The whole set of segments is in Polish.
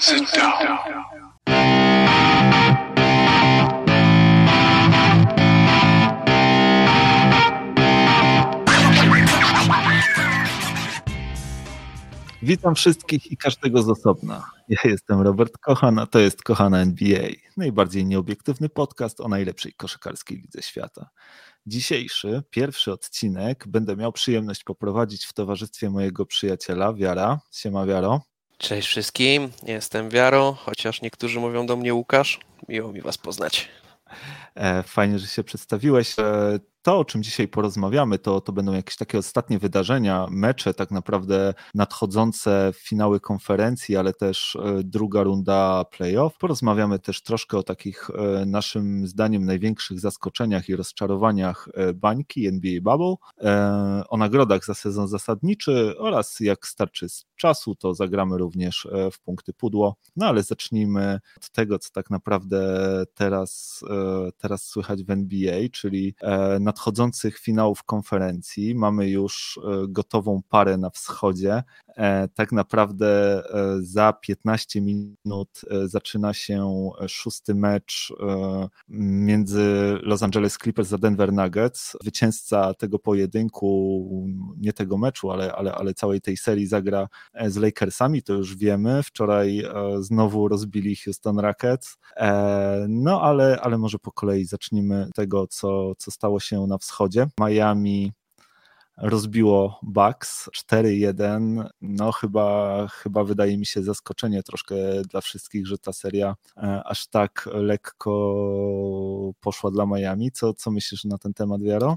Sit down. Witam wszystkich i każdego z osobna. Ja jestem Robert Kochan, a to jest Kochana NBA, najbardziej nieobiektywny podcast o najlepszej koszykarskiej lidze świata. Dzisiejszy, pierwszy odcinek będę miał przyjemność poprowadzić w towarzystwie mojego przyjaciela Wiara. Siema Wiaro. Cześć wszystkim, jestem Wiaro, chociaż niektórzy mówią do mnie Łukasz. Miło mi Was poznać. E, fajnie, że się przedstawiłeś. To, o czym dzisiaj porozmawiamy, to, to będą jakieś takie ostatnie wydarzenia, mecze, tak naprawdę nadchodzące finały konferencji, ale też e, druga runda playoff. Porozmawiamy też troszkę o takich e, naszym zdaniem największych zaskoczeniach i rozczarowaniach e, bańki NBA Bubble, o nagrodach za sezon zasadniczy oraz jak starczy czasu, to zagramy również w punkty pudło. No ale zacznijmy od tego, co tak naprawdę teraz, teraz słychać w NBA, czyli nadchodzących finałów konferencji. Mamy już e, gotową parę na wschodzie. E, tak naprawdę e, za 15 minut zaczyna się szósty mecz między Los Angeles Clippers a Denver Nuggets. Zwycięzca tego pojedynku, nie tego meczu, ale, ale, ale całej tej serii zagra z Lakersami, to już wiemy. Wczoraj znowu rozbili Houston Rockets. No ale, ale może po kolei zacznijmy tego, co, co stało się na wschodzie. Miami rozbiło Bucks 4-1. No chyba, chyba wydaje mi się zaskoczenie troszkę dla wszystkich, że ta seria e, aż tak lekko poszła dla Miami. Co, co myślisz na ten temat, Wiaro?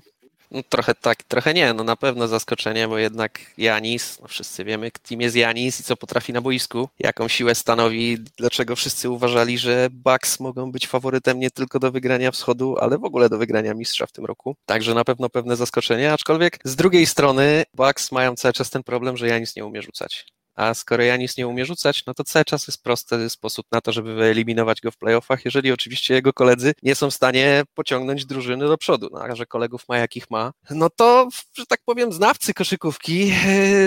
No, trochę tak, trochę nie. No na pewno zaskoczenie, bo jednak Janis, no wszyscy wiemy, kim jest Janis i co potrafi na boisku, jaką siłę stanowi, dlaczego wszyscy uważali, że Bucks mogą być faworytem nie tylko do wygrania wschodu, ale w ogóle do wygrania mistrza w tym roku. Także na pewno pewne zaskoczenie, aczkolwiek z drugiej strony Bucks mają cały czas ten problem, że Janis nie umie rzucać. A skoro Janis nie umie rzucać, no to cały czas jest prosty sposób na to, żeby wyeliminować go w playoffach, jeżeli oczywiście jego koledzy nie są w stanie pociągnąć drużyny do przodu. No, a że kolegów ma jakich ma, no to, że tak powiem, znawcy koszykówki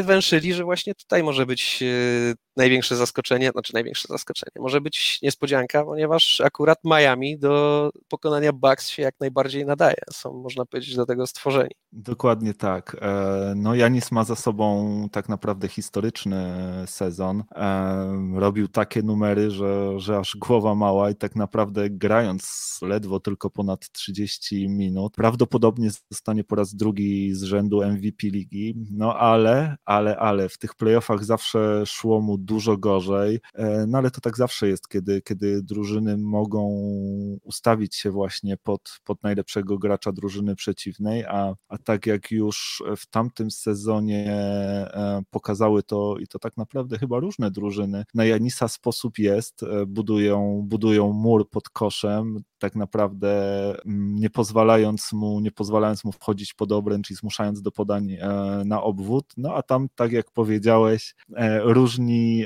węszyli, że właśnie tutaj może być e, największe zaskoczenie, znaczy największe zaskoczenie, może być niespodzianka, ponieważ akurat Miami do pokonania Bucks się jak najbardziej nadaje. Są, można powiedzieć, do tego stworzeni. Dokładnie tak. E, no Janis ma za sobą tak naprawdę historyczny sezon. E, robił takie numery, że, że aż głowa mała i tak naprawdę grając ledwo tylko ponad 30 minut, prawdopodobnie zostanie po raz drugi z rzędu MVP ligi. No ale, ale, ale w tych playoffach zawsze szło mu dużo gorzej. E, no ale to tak zawsze jest, kiedy, kiedy drużyny mogą ustawić się właśnie pod, pod najlepszego gracza drużyny przeciwnej, a, a tak jak już w tamtym sezonie e, pokazały to i to tak naprawdę chyba różne drużyny. Na Janisa sposób jest, e, budują, budują mur pod koszem, tak naprawdę mm, nie pozwalając mu, nie pozwalając mu wchodzić pod obręcz i zmuszając do podań na obwód. No a tam, tak jak powiedziałeś, różni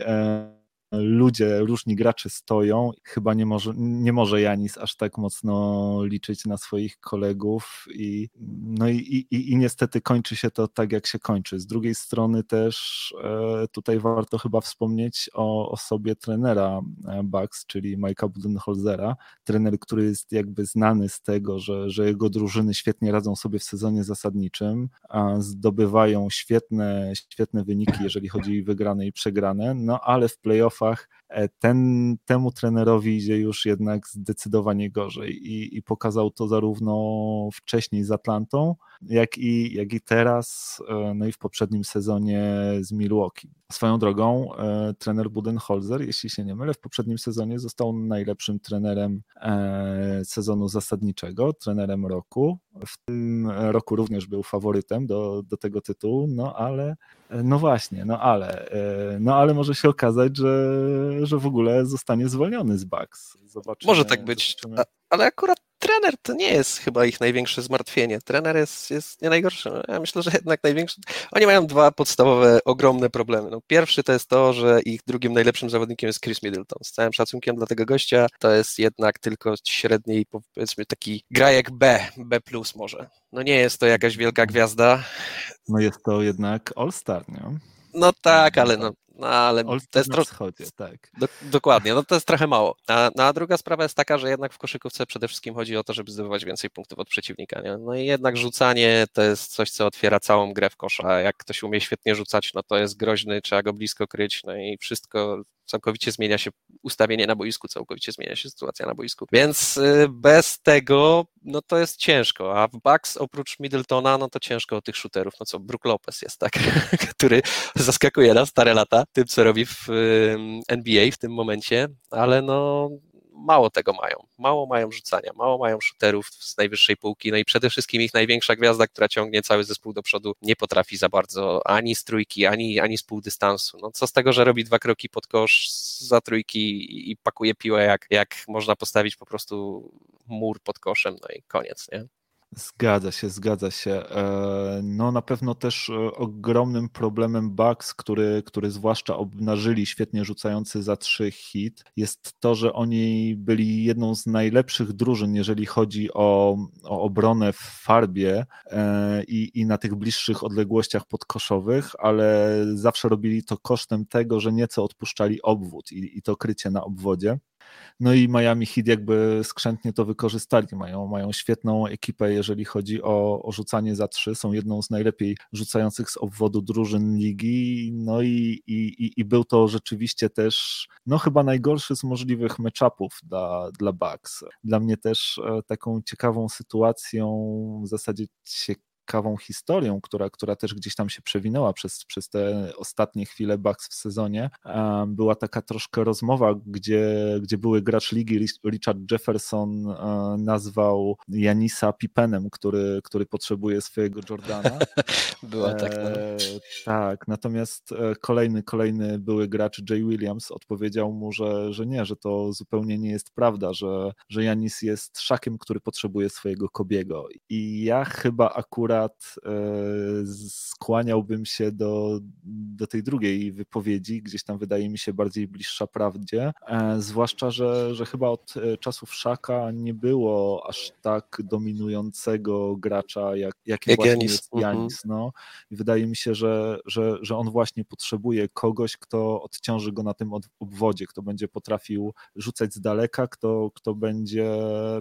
ludzie, różni gracze stoją. Chyba nie może, nie może Janis aż tak mocno liczyć na swoich kolegów i, no i, i, i niestety kończy się to tak, jak się kończy. Z drugiej strony też e, tutaj warto chyba wspomnieć o osobie trenera e, Bucks, czyli Mike'a Budenholzera. Trener, który jest jakby znany z tego, że, że jego drużyny świetnie radzą sobie w sezonie zasadniczym, a zdobywają świetne, świetne wyniki, jeżeli chodzi o wygrane i przegrane, no ale w playoff playoffach, e, ten, temu trenerowi idzie już jednak zdecydowanie gorzej i, i pokazał to zarówno wcześniej z Atlantą, jak i, jak i teraz, e, no i w poprzednim sezonie z Milwaukee. Swoją drogą, e, trener Budenholzer, jeśli się nie mylę, w poprzednim sezonie został najlepszym trenerem sezonu zasadniczego, trenerem roku. W tym roku również był faworytem do, do tego tytułu, no ale no właśnie, no ale, no ale może się okazać, że, że w ogóle zostanie zwolniony z Bucks. Zobaczymy, może tak być, zobaczymy. ale akurat trener to nie jest chyba ich największe zmartwienie. Trener jest, jest nie najgorszy. Ja myślę, że jednak największy. Oni mają dwa podstawowe, ogromne problemy. No, pierwszy to jest to, że ich drugim najlepszym zawodnikiem jest Chris Middleton. Z całym szacunkiem dla tego gościa, to jest jednak tylko średniej, powiedzmy, taki grajek B, B plus może. No nie jest to jakaś wielka gwiazda. No jest to jednak All-Star, nie? No tak, ale no, No ale to jest trochę. Tak. Do, dokładnie, no to jest trochę mało. A, no, a druga sprawa jest taka, że jednak w koszykówce przede wszystkim chodzi o to, żeby zdobywać więcej punktów od przeciwnika. Nie? No i jednak rzucanie to jest coś, co otwiera całą grę w kosza. Jak ktoś umie świetnie rzucać, no to jest groźny, trzeba go blisko kryć, no i wszystko całkowicie zmienia się ustawienie na boisku, całkowicie zmienia się sytuacja na boisku. Więc y, bez tego, no to jest ciężko, a w Bucks oprócz Middletona, no to ciężko o tych shooterów, no co, Brook Lopez jest, tak, który zaskakuje na stare lata tym, co robi w NBA w tym momencie, ale no mało tego mają. Mało mają rzucania, mało mają shooterów z najwyższej półki, no i przede wszystkim ich największa gwiazda, która ciągnie cały zespół do przodu, nie potrafi za bardzo ani z trójki, ani, ani z pół dystansu. No co z tego, że robi dwa kroki pod kosz za trójki i pakuje piłę, jak, jak można postawić po prostu mur pod koszem, no i koniec, nie? Zgadza się, zgadza się. E, no na pewno też e, ogromnym problemem Bucks, który, który zwłaszcza obnażyli świetnie rzucający za trzy hit, jest to, że oni byli jedną z najlepszych drużyn, jeżeli chodzi o, o obronę w farbie e, i, i na tych bliższych odległościach podkoszowych, ale zawsze robili to kosztem tego, że nieco odpuszczali obwód i, i to krycie na obwodzie. No i Miami Heat jakby skrzętnie to wykorzystali. Mają, mają świetną ekipę, jeżeli chodzi o, o rzucanie za trzy. Są jedną z najlepiej rzucających z obwodu drużyn ligi. No i, i, i był to rzeczywiście też, no chyba najgorszy z możliwych matchupów dla, dla Bucks. Dla mnie też e, taką ciekawą sytuacją, w zasadzie ciekawą historią, która, która też gdzieś tam się przewinęła przez, przez te ostatnie chwile Bucks w sezonie. Była taka troszkę rozmowa, gdzie, gdzie były gracz ligi Richard Jefferson e, nazwał Janisa Pipenem, który, który potrzebuje swojego Jordana. Była tak. No. E, tak, natomiast e, kolejny, kolejny były gracz Jay Williams odpowiedział mu, że, że nie, że to zupełnie nie jest prawda, że, że Janis jest szakiem, który potrzebuje swojego Kobiego. I ja chyba akurat akurat e, skłaniałbym się do, do tej drugiej wypowiedzi, gdzieś tam wydaje mi się bardziej bliższa prawdzie, e, zwłaszcza, że, że chyba od e, czasów Szaka nie było aż tak dominującego gracza, jak, jakim jak właśnie Janis. jest mhm. Janis. No. I wydaje mi się, że, że, że on właśnie potrzebuje kogoś, kto odciąży go na tym obwodzie, kto będzie potrafił rzucać z daleka, kto, kto będzie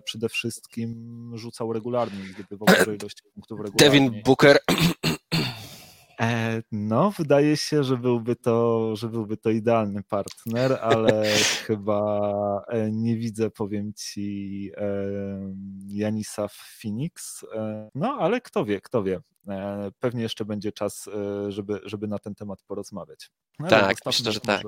przede wszystkim rzucał regularnie, zdobywał dużo ilości punktów regularnie. Devin Booker. E, no, wydaje się, że byłby to, że byłby to idealny partner, ale chyba e, nie widzę, powiem ci, e, Janisa w Phoenix. No, ale kto wie, kto wie. Pewnie jeszcze będzie czas, żeby, żeby na ten temat porozmawiać. No, tak, myślę, że tak.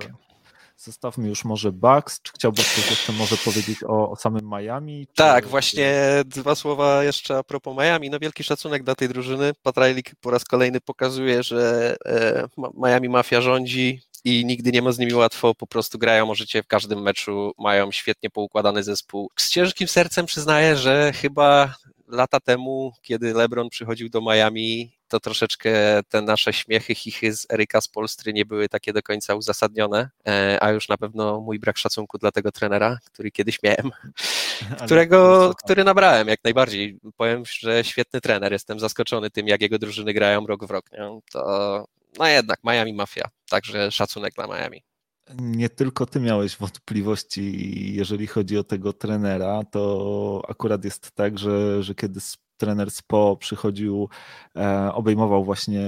Zostawmy już może Bucks. Czy chciałbyś coś jeszcze może powiedzieć o, o samym Miami? Czy... Tak, właśnie dwa słowa jeszcze a propos Miami. No wielki szacunek dla tej drużyny. Patrajlik po raz kolejny pokazuje, że e, Miami Mafia rządzi i nigdy nie ma z nimi łatwo, po prostu grają możecie w każdym meczu, mają świetnie poukładany zespół. Z ciężkim sercem przyznaję, że chyba lata temu, kiedy LeBron przychodził do Miami, to troszeczkę te nasze śmiechy, chichy z Eryka z Polstry nie były takie do końca uzasadnione, e, a już na pewno mój brak szacunku dla tego trenera, który kiedyś miałem, którego, który nabrałem jak najbardziej. Powiem, że świetny trener, jestem zaskoczony tym, jak jego drużyny grają rok w rok. Nie? To no jednak Miami Mafia, także szacunek dla Miami nie tylko ty miałeś wątpliwości, jeżeli chodzi o tego trenera, to akurat jest tak, że, że kiedy trener Spo przychodził, e, obejmował właśnie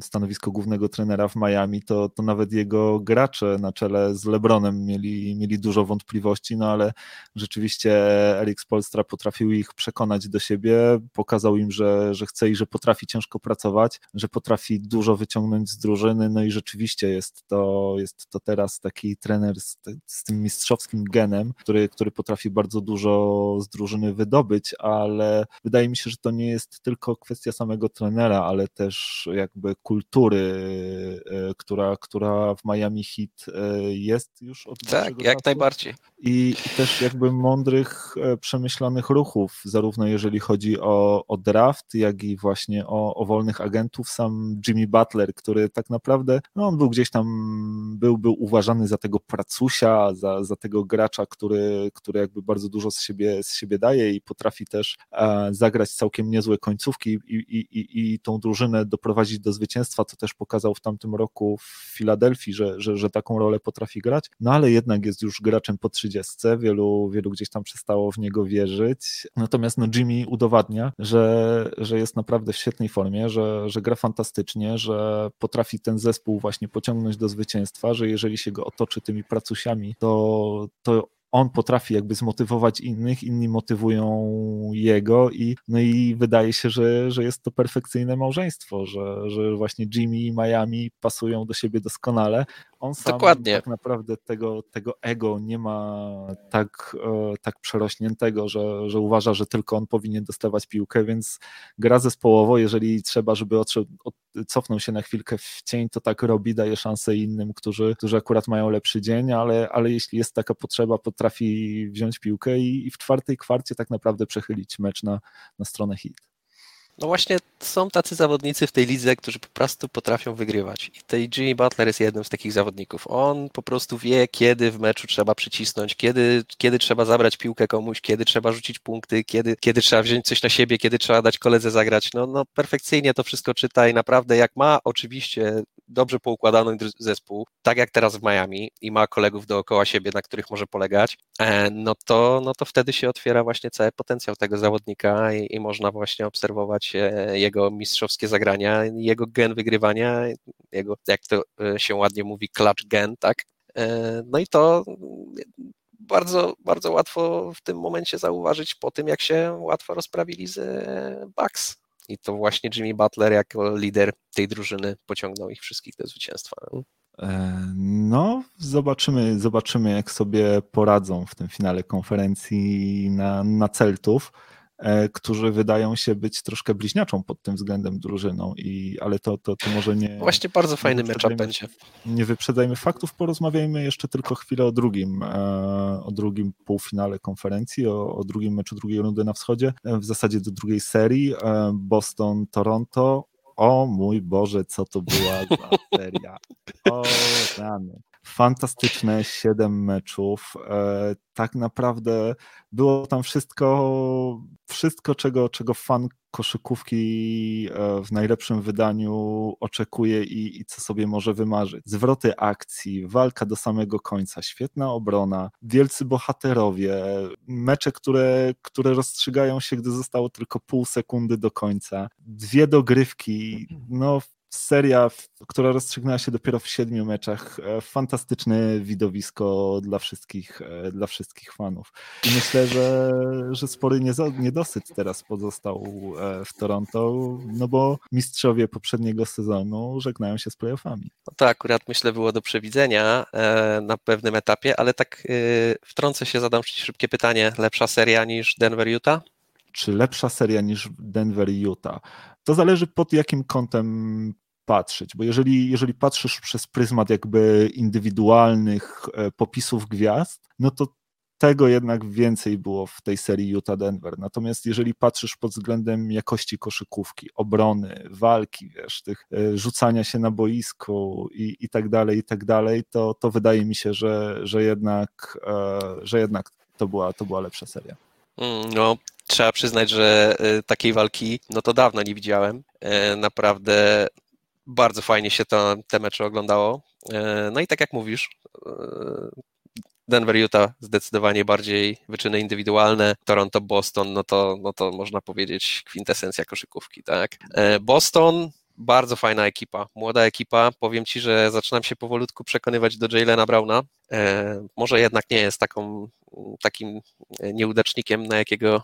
stanowisko głównego trenera w Miami, to, to nawet jego gracze na czele z LeBronem mieli, mieli dużo wątpliwości, no ale rzeczywiście Erik Spolstra potrafił ich przekonać do siebie, pokazał im, że, że chce i że potrafi ciężko pracować, że potrafi dużo wyciągnąć z drużyny, no i rzeczywiście jest to, jest to teraz taki trener z, z tym mistrzowskim genem, który, który potrafi bardzo dużo z drużyny wydobyć, ale wydaje mi mi się, że to nie jest tylko kwestia samego trenera, ale też jakby kultury, e, która, która w Miami Heat e, jest już od Tak, jak najbardziej. i, i też jakby mądrych, e, przemyślanych ruchów, zarówno jeżeli chodzi o, o draft, jak i właśnie o, o wolnych agentów. Sam Jimmy Butler, który tak naprawdę, no on był gdzieś tam, był, był uważany za tego pracusia, za, za tego gracza, który, który jakby bardzo dużo z siebie, z siebie daje i potrafi też e, zagrać całkiem niezłe końcówki i, i, i, i tą drużynę doprowadzić do zwycięstwa, co też pokazał w tamtym roku w Filadelfii, że, że, że taką rolę potrafi grać, no ale jednak jest już graczem po 30, wielu, wielu gdzieś tam przestało w niego wierzyć, natomiast no Jimmy udowadnia, że, że jest naprawdę w świetnej formie, że, że gra fantastycznie, że potrafi ten zespół właśnie pociągnąć do zwycięstwa, że jeżeli się go otoczy tymi pracusiami, to, to on potrafi jakby zmotywować innych, inni motywują jego i no i wydaje się, że, że jest to perfekcyjne małżeństwo, że, że właśnie Jimmy i Miami pasują do siebie doskonale. On sam Dokładnie. tak naprawdę tego, tego ego nie ma tak, e, tak przerośniętego, że, że uważa, że tylko on powinien dostawać piłkę, więc gra zespołowo, jeżeli trzeba, żeby odszedł, od, cofnął się na chwilkę w cień, to tak robi, daje szansę innym, którzy, którzy akurat mają lepszy dzień, ale, ale jeśli jest taka potrzeba, potrafi wziąć piłkę i, i w czwartej kwarcie tak naprawdę przechylić mecz na, na stronę hit. No właśnie są tacy zawodnicy w tej lidze, którzy po prostu potrafią wygrywać. I tej Jimmy Butler jest jednym z takich zawodników. On po prostu wie, kiedy w meczu trzeba przycisnąć, kiedy, kiedy trzeba zabrać piłkę komuś, kiedy trzeba rzucić punkty, kiedy, kiedy trzeba wziąć coś na siebie, kiedy trzeba dać koledze zagrać. No, no perfekcyjnie to wszystko czyta i naprawdę jak ma oczywiście dobrze poukładany zespół, tak jak teraz w Miami i ma kolegów dookoła siebie, na których może polegać, e, no to, no to wtedy się otwiera właśnie cały potencjał tego zawodnika i, i można właśnie obserwować e, jego mistrzowskie zagrania, jego gen wygrywania, jego, jak to e, się ładnie mówi, clutch gen, tak? No i to bardzo, bardzo łatwo w tym momencie zauważyć po tym, jak się łatwo rozprawili z Bucks. I to właśnie Jimmy Butler jako lider tej drużyny pociągnął ich wszystkich do zwycięstwa. E, no, zobaczymy, zobaczymy, jak sobie poradzą w tym finale konferencji na, na Celtów. E, którzy wydają się być troszkę bliźniaczą pod tym względem drużyną, i, ale to, to, to może nie... Właśnie bardzo fajny mecz będzie. Nie wyprzedzajmy faktów, porozmawiajmy jeszcze tylko chwilę o drugim, e, o drugim półfinale konferencji, o, o drugim meczu drugiej rundy na wschodzie, e, w zasadzie do drugiej serii, Boston-Toronto. O mój Boże, co to była za seria. O, rany fantastyczne siedem meczów. E, tak naprawdę było tam wszystko, wszystko czego, czego fan koszykówki e, w najlepszym wydaniu oczekuje i, i co sobie może wymarzyć. Zwroty akcji, walka do samego końca, świetna obrona, wielcy bohaterowie, mecze, które, które rozstrzygają się, gdy zostało tylko pół sekundy do końca, dwie dogrywki, no seria, która rozstrzygnęła się dopiero w siedmiu meczach. E, fantastyczne widowisko dla wszystkich, e, dla wszystkich fanów. I myślę, że, że spory niedosyt teraz pozostał e, w Toronto, no bo mistrzowie poprzedniego sezonu żegnają się z playoffami. No to akurat myślę było do przewidzenia na pewnym etapie, ale tak wtrącę się, zadam szybkie pytanie. Lepsza seria niż Denver-Utah? Czy lepsza seria niż Denver-Utah? To zależy pod jakim kątem patrzeć, bo jeżeli, jeżeli patrzysz przez pryzmat jakby indywidualnych e, popisów gwiazd, no to tego jednak więcej było w tej serii Utah-Denver. Natomiast jeżeli patrzysz pod względem jakości koszykówki, obrony, walki, wiesz, tych e, rzucania się na boisku i, i tak dalej, i tak dalej, to, to wydaje mi się, że, że, jednak, e, że jednak to była, to była lepsza seria. Mm, no, trzeba przyznać, że takiej walki no to dawno nie widziałem. Naprawdę bardzo fajnie się to, te mecze oglądało. E, no i tak jak mówisz, e, Denver, Utah zdecydowanie bardziej wyczyny indywidualne, Toronto, Boston, no to, no to można powiedzieć kwintesencja koszykówki, tak. E, Boston, bardzo fajna ekipa, młoda ekipa. Powiem Ci, że zaczynam się powolutku przekonywać do Jalena Browna. może jednak nie jest taką, takim nieudacznikiem, na jakiego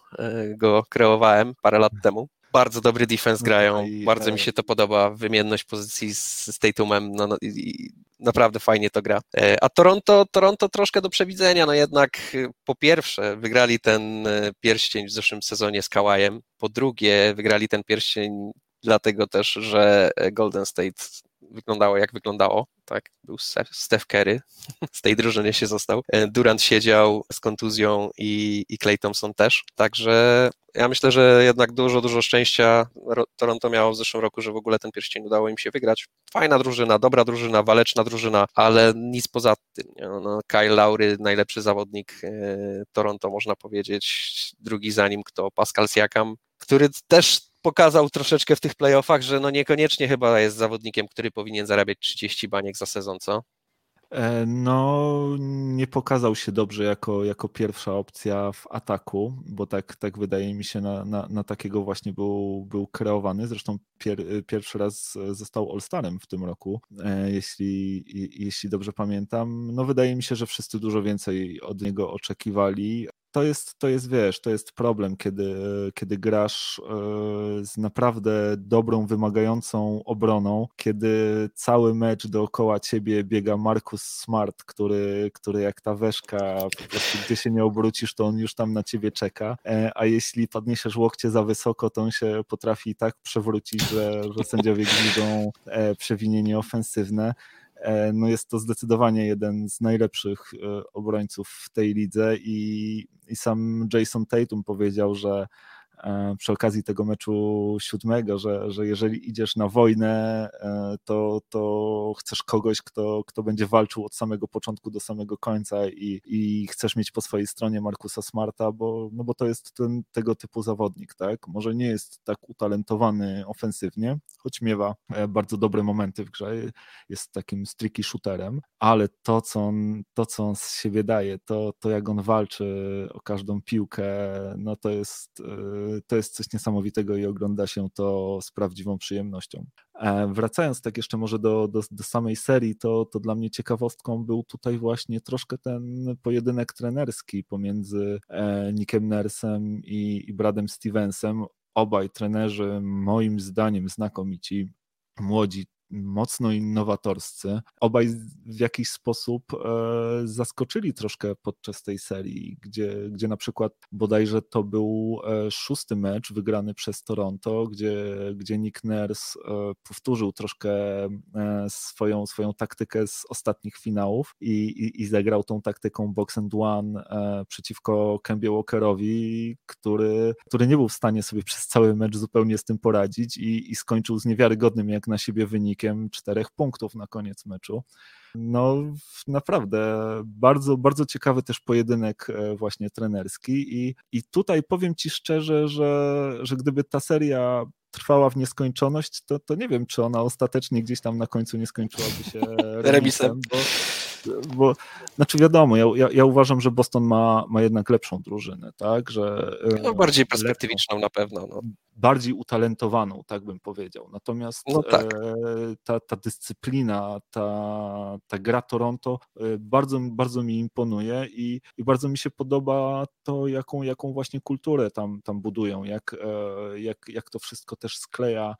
go kreowałem parę lat temu bardzo dobry defense no grają, i, bardzo mi się to podoba, wymienność pozycji z, z Tatumem, no, no i, naprawdę fajnie to gra. E, a Toronto, Toronto troszkę do przewidzenia, no jednak e, po pierwsze wygrali ten e, pierścień w zeszłym sezonie z Kałajem, po drugie wygrali ten pierścień dlatego też, że Golden State wyglądało jak wyglądało, tak, był Steph Curry, z tej drużyny się został, e, Durant siedział z kontuzją i, i Clay Thompson też, także ja myślę, że jednak dużo, dużo szczęścia Toronto miało w zeszłym roku, że w ogóle ten pierścień udało im się wygrać. Fajna drużyna, dobra drużyna, waleczna drużyna, ale nic poza tym. No, no, Kyle Laury, najlepszy zawodnik e, Toronto, można powiedzieć, drugi za nim kto Pascal Siakam, który też pokazał troszeczkę w tych playoffach, że no niekoniecznie chyba jest zawodnikiem, który powinien zarabiać 30 baniek za sezon, co? E, no, nie pokazał się dobrze jako, jako pierwsza opcja w ataku, bo tak, tak wydaje mi się, na, na, na takiego właśnie był, był kreowany. Zresztą pier, pierwszy raz został All-Starem w tym roku, e, jeśli, jeśli dobrze pamiętam. No, wydaje mi się, że wszyscy dużo więcej od niego oczekiwali to jest, to jest, wiesz, to jest problem, kiedy, kiedy grasz e, z naprawdę dobrą, wymagającą obroną, kiedy cały mecz dookoła ciebie biega Markus Smart, który, który jak ta weszka, po prostu gdzie się nie obrócisz, to on już tam na ciebie czeka, e, a jeśli podniesiesz łokcie za wysoko, to on się potrafi tak przewrócić, że, że sędziowie widzą e, przewinienie ofensywne. E, no jest to zdecydowanie jeden z najlepszych e, obrońców w tej lidze i, i sam Jason Tatum powiedział, że przy okazji tego meczu siódmego, że, że jeżeli idziesz na wojnę, e, to, to chcesz kogoś, kto, kto będzie walczył od samego początku do samego końca i, i chcesz mieć po swojej stronie Markusa Smarta, bo, no bo to jest ten, tego typu zawodnik, tak? Może nie jest tak utalentowany ofensywnie, choć miewa e, bardzo dobre momenty w grze, jest takim tricky shooterem, ale to, co on, to, co on z siebie daje, to, to jak on walczy o każdą piłkę, no to jest to jest coś niesamowitego i ogląda się to z prawdziwą przyjemnością. E, wracając tak jeszcze może do, do, do, samej serii, to, to dla mnie ciekawostką był tutaj właśnie troszkę ten pojedynek trenerski pomiędzy e, Nickiem Nersem i, i Bradem Stevensem. Obaj trenerzy moim zdaniem znakomici, młodzi, mocno innowatorscy. Obaj w jakiś sposób e, zaskoczyli troszkę podczas tej serii, gdzie, gdzie na przykład bodajże to był e, szósty mecz wygrany przez Toronto, gdzie, gdzie Nick Nurse e, powtórzył troszkę swoją, swoją taktykę z ostatnich finałów i, i, i zagrał tą taktyką box and one przeciwko Kembie Walkerowi, który, który nie był w stanie sobie przez cały mecz zupełnie z tym poradzić i, i skończył z niewiarygodnym jak na siebie wynikiem wynikiem czterech punktów na koniec meczu. No naprawdę bardzo, bardzo ciekawy też pojedynek e, właśnie trenerski i, i tutaj powiem Ci szczerze, że, że gdyby ta seria trwała w nieskończoność, to, to nie wiem, czy ona ostatecznie gdzieś tam na końcu nie skończyłaby się remisem, bo, bo znaczy wiadomo, ja, ja, ja, uważam, że Boston ma, ma jednak lepszą drużynę, tak, że... No bardziej perspektywiczną lepszą, na pewno. No bardziej utalentowaną, tak bym powiedział. Natomiast no tak. E, ta, ta dyscyplina, ta, ta gra Toronto e, bardzo, bardzo mi imponuje i, i bardzo mi się podoba to, jaką, jaką właśnie kulturę tam, tam budują, jak, e, jak, jak to wszystko też skleja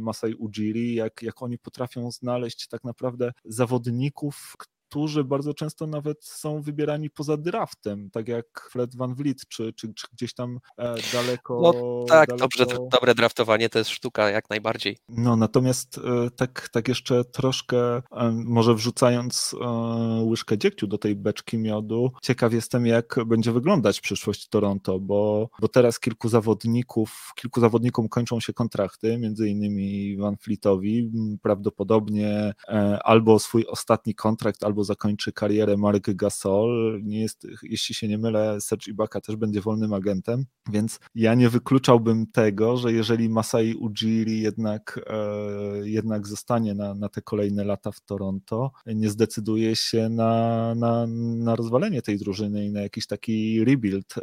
Masai Ujiri, jak, jak oni potrafią znaleźć tak naprawdę zawodników, którzy bardzo często nawet są wybierani poza draftem, tak jak Fred Van Vliet, czy, czy, czy gdzieś tam daleko. No tak, daleko... Dobrze, dobre draftowanie to jest sztuka, jak najbardziej. No natomiast e, tak, tak jeszcze troszkę, e, może wrzucając łyżkę dziegciu do tej beczki miodu, ciekaw jestem, jak będzie wyglądać przyszłość Toronto, bo, bo teraz kilku zawodników, kilku zawodnikom kończą się kontrakty, między innymi Van Fleetowi, prawdopodobnie albo swój ostatni kontrakt, albo zakończy karierę Mark Gasol. Nie jest, jeśli się nie mylę, Serge Ibaka też będzie wolnym agentem, więc ja nie wykluczałbym tego, że jeżeli Masai Ujiri jednak, e, jednak zostanie na, na te kolejne lata w Toronto, nie zdecyduje się na, na, na rozwalenie tej drużyny i na jakiś taki rebuild. E,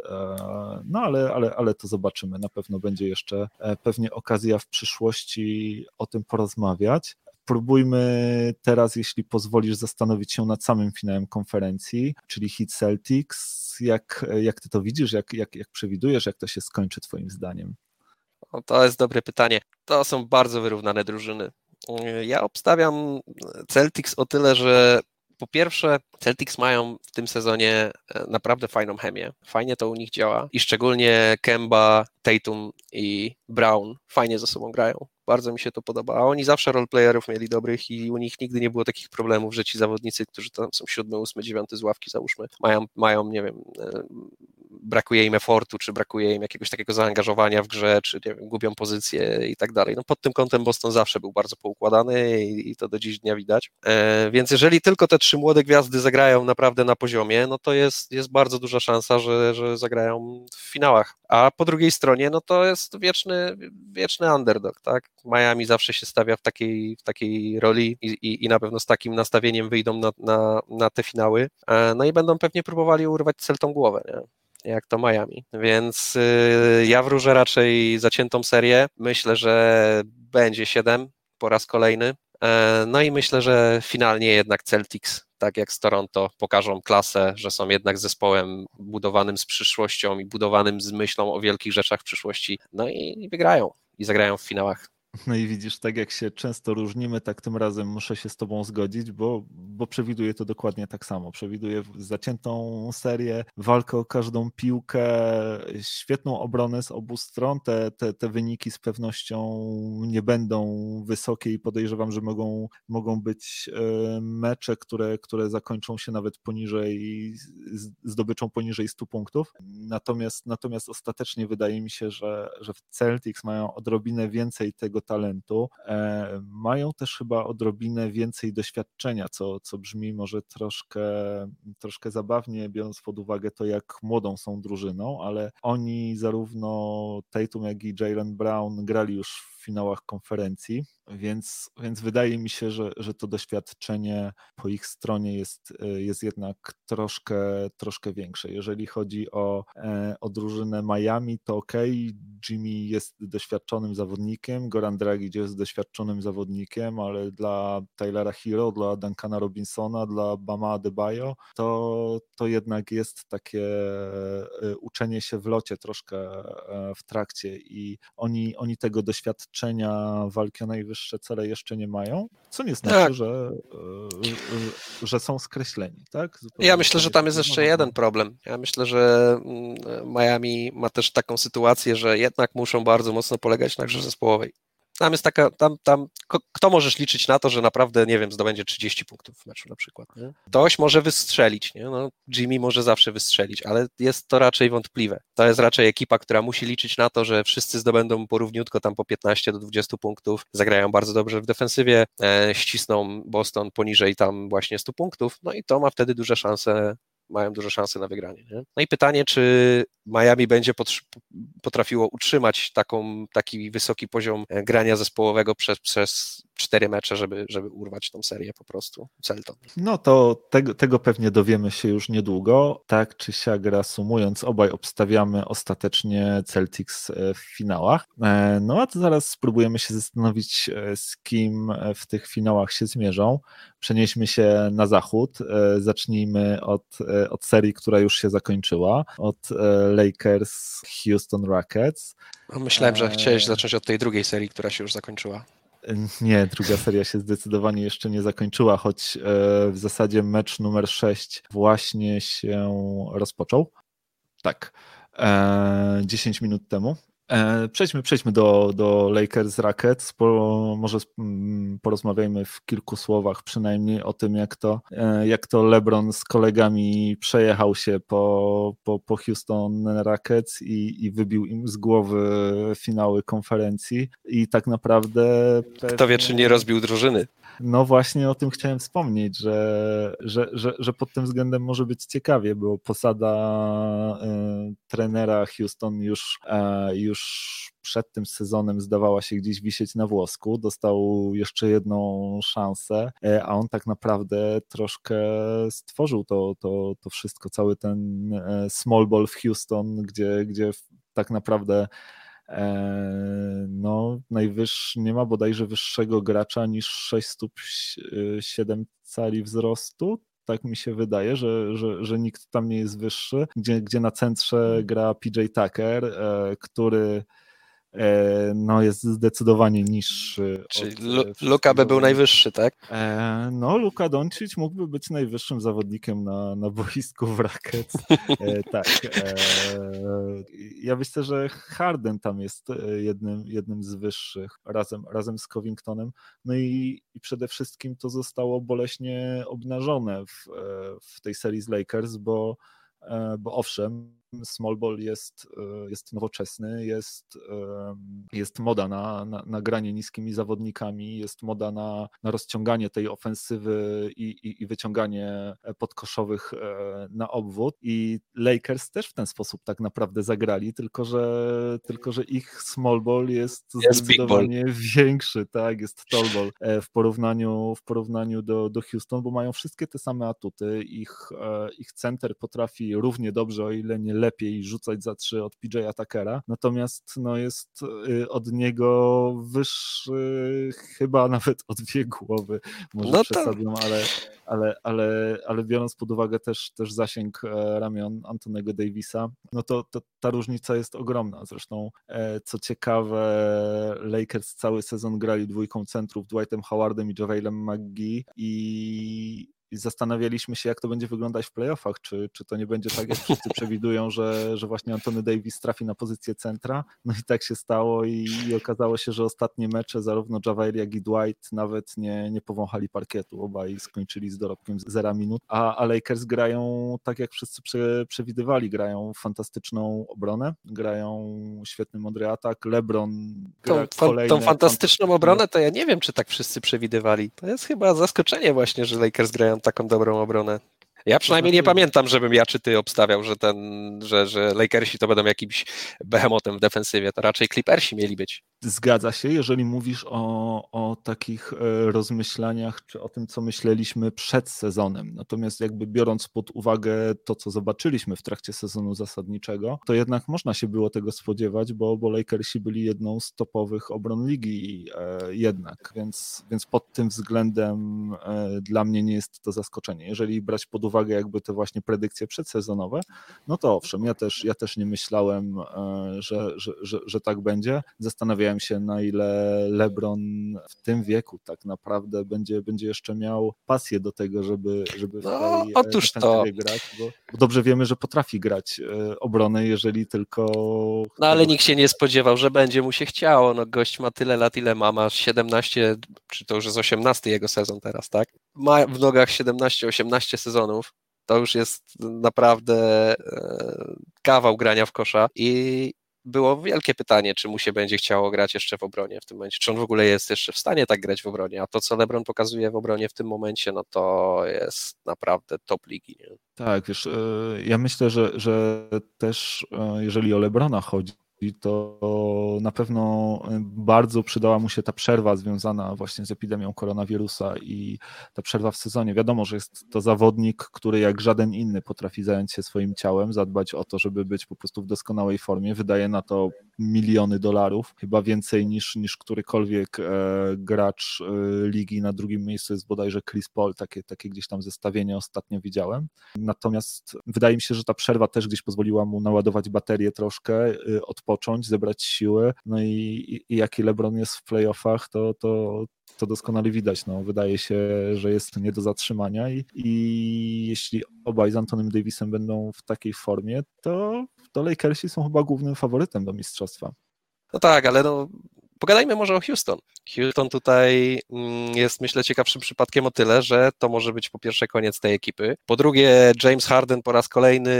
no ale, ale, ale to zobaczymy. Na pewno będzie jeszcze e, pewnie okazja w przyszłości o tym porozmawiać. Spróbujmy teraz, jeśli pozwolisz, zastanowić się nad samym finałem konferencji, czyli Hit Celtics. Jak, jak ty to widzisz, jak, jak, jak przewidujesz, jak to się skończy twoim zdaniem? No, to jest dobre pytanie. To są bardzo wyrównane drużyny. Ja obstawiam Celtics o tyle, że po pierwsze, Celtics mają w tym sezonie e, naprawdę fajną chemię. Fajnie to u nich działa i szczególnie Kemba, Tatum i Brown fajnie ze sobą grają. Bardzo mi się to podoba. A oni zawsze roleplayerów mieli dobrych i u nich nigdy nie było takich problemów, że ci zawodnicy, którzy tam są siódmy, ósmy, dziewiąty z ławki, załóżmy, mają, mają nie wiem, e, brakuje im efortu, czy brakuje im jakiegoś takiego zaangażowania w grze, czy wiem, gubią pozycję i tak dalej. No pod tym kątem Boston zawsze był bardzo poukładany i, i to do dziś dnia widać. E, więc jeżeli tylko te trzy młode gwiazdy zagrają naprawdę na poziomie, no to jest, jest bardzo duża szansa, że, że zagrają w finałach. A po drugiej stronie, no to jest wieczny, wieczny underdog, tak? Miami zawsze się stawia w takiej, w takiej roli i, i, i na pewno z takim nastawieniem wyjdą na, na, na te finały. E, no i będą pewnie próbowali urwać Celtą głowę, nie? Jak to Miami. Więc y, ja wróżę raczej zaciętą serię. Myślę, że będzie 7 po raz kolejny. E, no i myślę, że finalnie jednak Celtics, tak jak z Toronto, pokażą klasę, że są jednak zespołem budowanym z przyszłością i budowanym z myślą o wielkich rzeczach w przyszłości. No i wygrają i zagrają w finałach. No i widzisz, tak jak się często różnimy, tak tym razem muszę się z Tobą zgodzić, bo, bo przewiduję to dokładnie tak samo. Przewiduję zaciętą serię, walkę o każdą piłkę, świetną obronę z obu stron. Te, te, te wyniki z pewnością nie będą wysokie i podejrzewam, że mogą, mogą być e, mecze, które, które zakończą się nawet poniżej, zdobyczą poniżej 100 punktów. Natomiast, natomiast ostatecznie wydaje mi się, że, że w Celtics mają odrobinę więcej tego talentu, e, mają też chyba odrobinę więcej doświadczenia, co, co brzmi może troszkę, troszkę zabawnie, biorąc pod uwagę to, jak młodą są drużyną, ale oni zarówno Tatum, jak i Jalen Brown grali już finałach konferencji, więc, więc wydaje mi się, że, że to doświadczenie po ich stronie jest, jest jednak troszkę, troszkę większe. Jeżeli chodzi o, e, o drużynę Miami, to ok, Jimmy jest doświadczonym zawodnikiem, Goran Dragic jest doświadczonym zawodnikiem, ale dla Taylora Hero, dla Duncana Robinsona, dla Bama Adebayo, to, to jednak jest takie e, uczenie się w locie troszkę e, w trakcie i oni, oni tego doświadczenia doświadczenia walki o najwyższe cele jeszcze nie mają, co nie znaczy, tak. że, e, że są skreśleni. Tak? Zupełnie ja myślę, że tam jest jeszcze jeden problem. Ja myślę, że mm, Miami ma też taką sytuację, że jednak muszą bardzo mocno polegać na grze zespołowej. Tam jest taka, tam, tam, kto możesz liczyć na to, że naprawdę, nie wiem, zdobędzie 30 punktów w meczu na przykład. Nie? Ktoś może wystrzelić, nie? No, Jimmy może zawsze wystrzelić, ale jest to raczej wątpliwe. To jest raczej ekipa, która musi liczyć na to, że wszyscy zdobędą porówniutko tam po 15 do 20 punktów, zagrają bardzo dobrze w defensywie, e, ścisną Boston poniżej tam właśnie 100 punktów, no i to ma wtedy duże szanse mają duże szanse na wygranie. Nie? No i pytanie, czy Miami będzie potrafiło utrzymać taką, taki wysoki poziom e, grania zespołowego przez, przez cztery mecze, żeby, żeby urwać tą serię po prostu Celton. No to tego, tego pewnie dowiemy się już niedługo. Tak czy siak reasumując, obaj obstawiamy ostatecznie Celtics e, w finałach. E, no a to zaraz spróbujemy się zastanowić, z kim w tych finałach się zmierzą. Przenieśmy się na zachód. Zacznijmy od, od serii, która już się zakończyła, od Lakers Houston Rockets. No, myślałem, że chciałeś zacząć od tej drugiej serii, która się już zakończyła. Nie, druga seria się zdecydowanie jeszcze nie zakończyła, choć e, w zasadzie mecz numer 6 właśnie się rozpoczął. Tak, 10 e, minut temu. E, przejdźmy, przejdźmy do, do Lakers Rockets. Po, może mm, porozmawiajmy w kilku słowach przynajmniej o tym, jak to, e, jak to LeBron z kolegami przejechał się po, po, po Houston Rockets i, i wybił im z głowy finały konferencji. I tak naprawdę. Pewnie... Kto wie, czy nie rozbił drużyny? No właśnie o tym chciałem wspomnieć, że, że, że, że pod tym względem może być ciekawie, bo posada y, trenera Houston już, y, już przed tym sezonem zdawała się gdzieś wisieć na włosku, dostał jeszcze jedną szansę, y, a on tak naprawdę troszkę stworzył to, to, to wszystko, cały ten small ball w Houston, gdzie, gdzie tak naprawdę E, no, najwyższy, nie ma bodajże wyższego gracza niż 6 stóp 7 cali wzrostu. Tak mi się wydaje, że, że, że nikt tam nie jest wyższy. Gdzie, gdzie na centrze gra PJ Tucker, e, który no jest zdecydowanie niższy. Czyli Luka by był najwyższy, tak? No, Luka Doncic mógłby być najwyższym zawodnikiem na, na boisku w Rockets. tak. Ja myślę, że Harden tam jest jednym, jednym z wyższych razem, razem z Covingtonem. No i, i przede wszystkim to zostało boleśnie obnażone w, w tej serii z Lakers, bo, bo owszem, small ball jest, e, jest nowoczesny, jest, jest moda na, na, na granie niskimi zawodnikami, jest moda na, na rozciąganie tej ofensywy i, i, i wyciąganie podkoszowych e, na obwód. I Lakers też w ten sposób tak naprawdę zagrali, tylko że, tylko, że ich small ball jest, jest zdecydowanie większy, tak, jest tall ball e, w porównaniu, w porównaniu do, do Houston, bo mają wszystkie te same atuty, ich, ich center potrafi równie dobrze, o ile nie lepiej rzucać za trzy od PJ Atakera, natomiast no, jest y, od niego wyższy chyba nawet o dwie głowy, może no przesadzam, ale, ale, ale, ale biorąc pod uwagę też, też zasięg e, ramion Antonego Davisa, no to, to ta różnica jest ogromna. Zresztą e, co ciekawe, Lakers cały sezon grali dwójką centrów, Dwightem Howardem i Javelem McGee i i zastanawialiśmy się, jak to będzie wyglądać w playoffach, czy, czy to nie będzie tak, jak wszyscy przewidują, że, że właśnie Antony Davis trafi na pozycję centra. No i tak się stało i, i okazało się, że ostatnie mecze zarówno Javier, jak i Dwight nawet nie, nie powąchali parkietu, obaj skończyli z dorobkiem zera minut, a, a Lakers grają tak, jak wszyscy prze, przewidywali, grają fantastyczną obronę, grają świetny mądry atak, LeBron gra tą, kolejne... Tą fantastyczną obronę to ja nie wiem, czy tak wszyscy przewidywali. To jest chyba zaskoczenie właśnie, że Lakers grają taką dobrą obronę. Ja przynajmniej nie pamiętam, żebym ja czy ty obstawiał, że ten, że, że Lakersi to będą jakimś behemotem w defensywie, to raczej Clippersi mieli być. Zgadza się, jeżeli mówisz o, o takich e, rozmyślaniach, czy o tym, co myśleliśmy przed sezonem. Natomiast jakby biorąc pod uwagę to, co zobaczyliśmy w trakcie sezonu zasadniczego, to jednak można się było tego spodziewać, bo, bo Lakersi byli jedną z topowych obron ligi e, jednak, więc, więc pod tym względem e, dla mnie nie jest to zaskoczenie. Jeżeli brać pod uwagę jakby te właśnie predykcje przedsezonowe, no to owszem, ja też, ja też nie myślałem, że, że, że, że tak będzie. Zastanawiałem zastanawiałem się, na ile LeBron w tym wieku tak naprawdę będzie, będzie jeszcze miał pasję do tego, żeby, żeby w no, tej otóż to. grać, bo, bo, dobrze wiemy, że potrafi grać e, obronę, jeżeli tylko... No ale nikt się nie spodziewał, że będzie mu się chciało. No gość ma tyle lat, ile ma, ma 17, czy to już jest 18 jego sezon teraz, tak? Ma w nogach 17-18 sezonów to już jest naprawdę e, kawał grania w kosza i było wielkie pytanie, czy mu się będzie chciało grać jeszcze w obronie w tym momencie, czy on w ogóle jest jeszcze w stanie tak grać w obronie, a to, co LeBron pokazuje w obronie w tym momencie, no to jest naprawdę top ligi. Nie? Tak, wiesz, e, ja myślę, że, że też e, jeżeli o LeBrona chodzi, to na pewno bardzo przydała mu się ta przerwa związana właśnie z epidemią koronawirusa i ta przerwa w sezonie. Wiadomo, że jest to zawodnik, który jak żaden inny potrafi zająć się swoim ciałem, zadbać o to, żeby być po prostu w doskonałej formie. Wydaje na to miliony dolarów, chyba więcej niż, niż którykolwiek e, gracz e, ligi. Na drugim miejscu jest bodajże Chris Paul, takie, takie gdzieś tam zestawienie ostatnio widziałem. Natomiast wydaje mi się, że ta przerwa też gdzieś pozwoliła mu naładować baterię troszkę, e, odpocząć, zebrać siły. No i, i, jaki LeBron jest w playoffach, to, to, to doskonale widać. No, wydaje się, że jest nie do zatrzymania i, i jeśli obaj z Antonym Davisem będą w takiej formie, to, to Lakersi są chyba głównym faworytem do mistrzostwa. No tak, ale no, pogadajmy może o Houston. Houston tutaj mm, jest, myślę, ciekawszym przypadkiem o tyle, że to może być po pierwsze koniec tej ekipy. Po drugie, James Harden po raz kolejny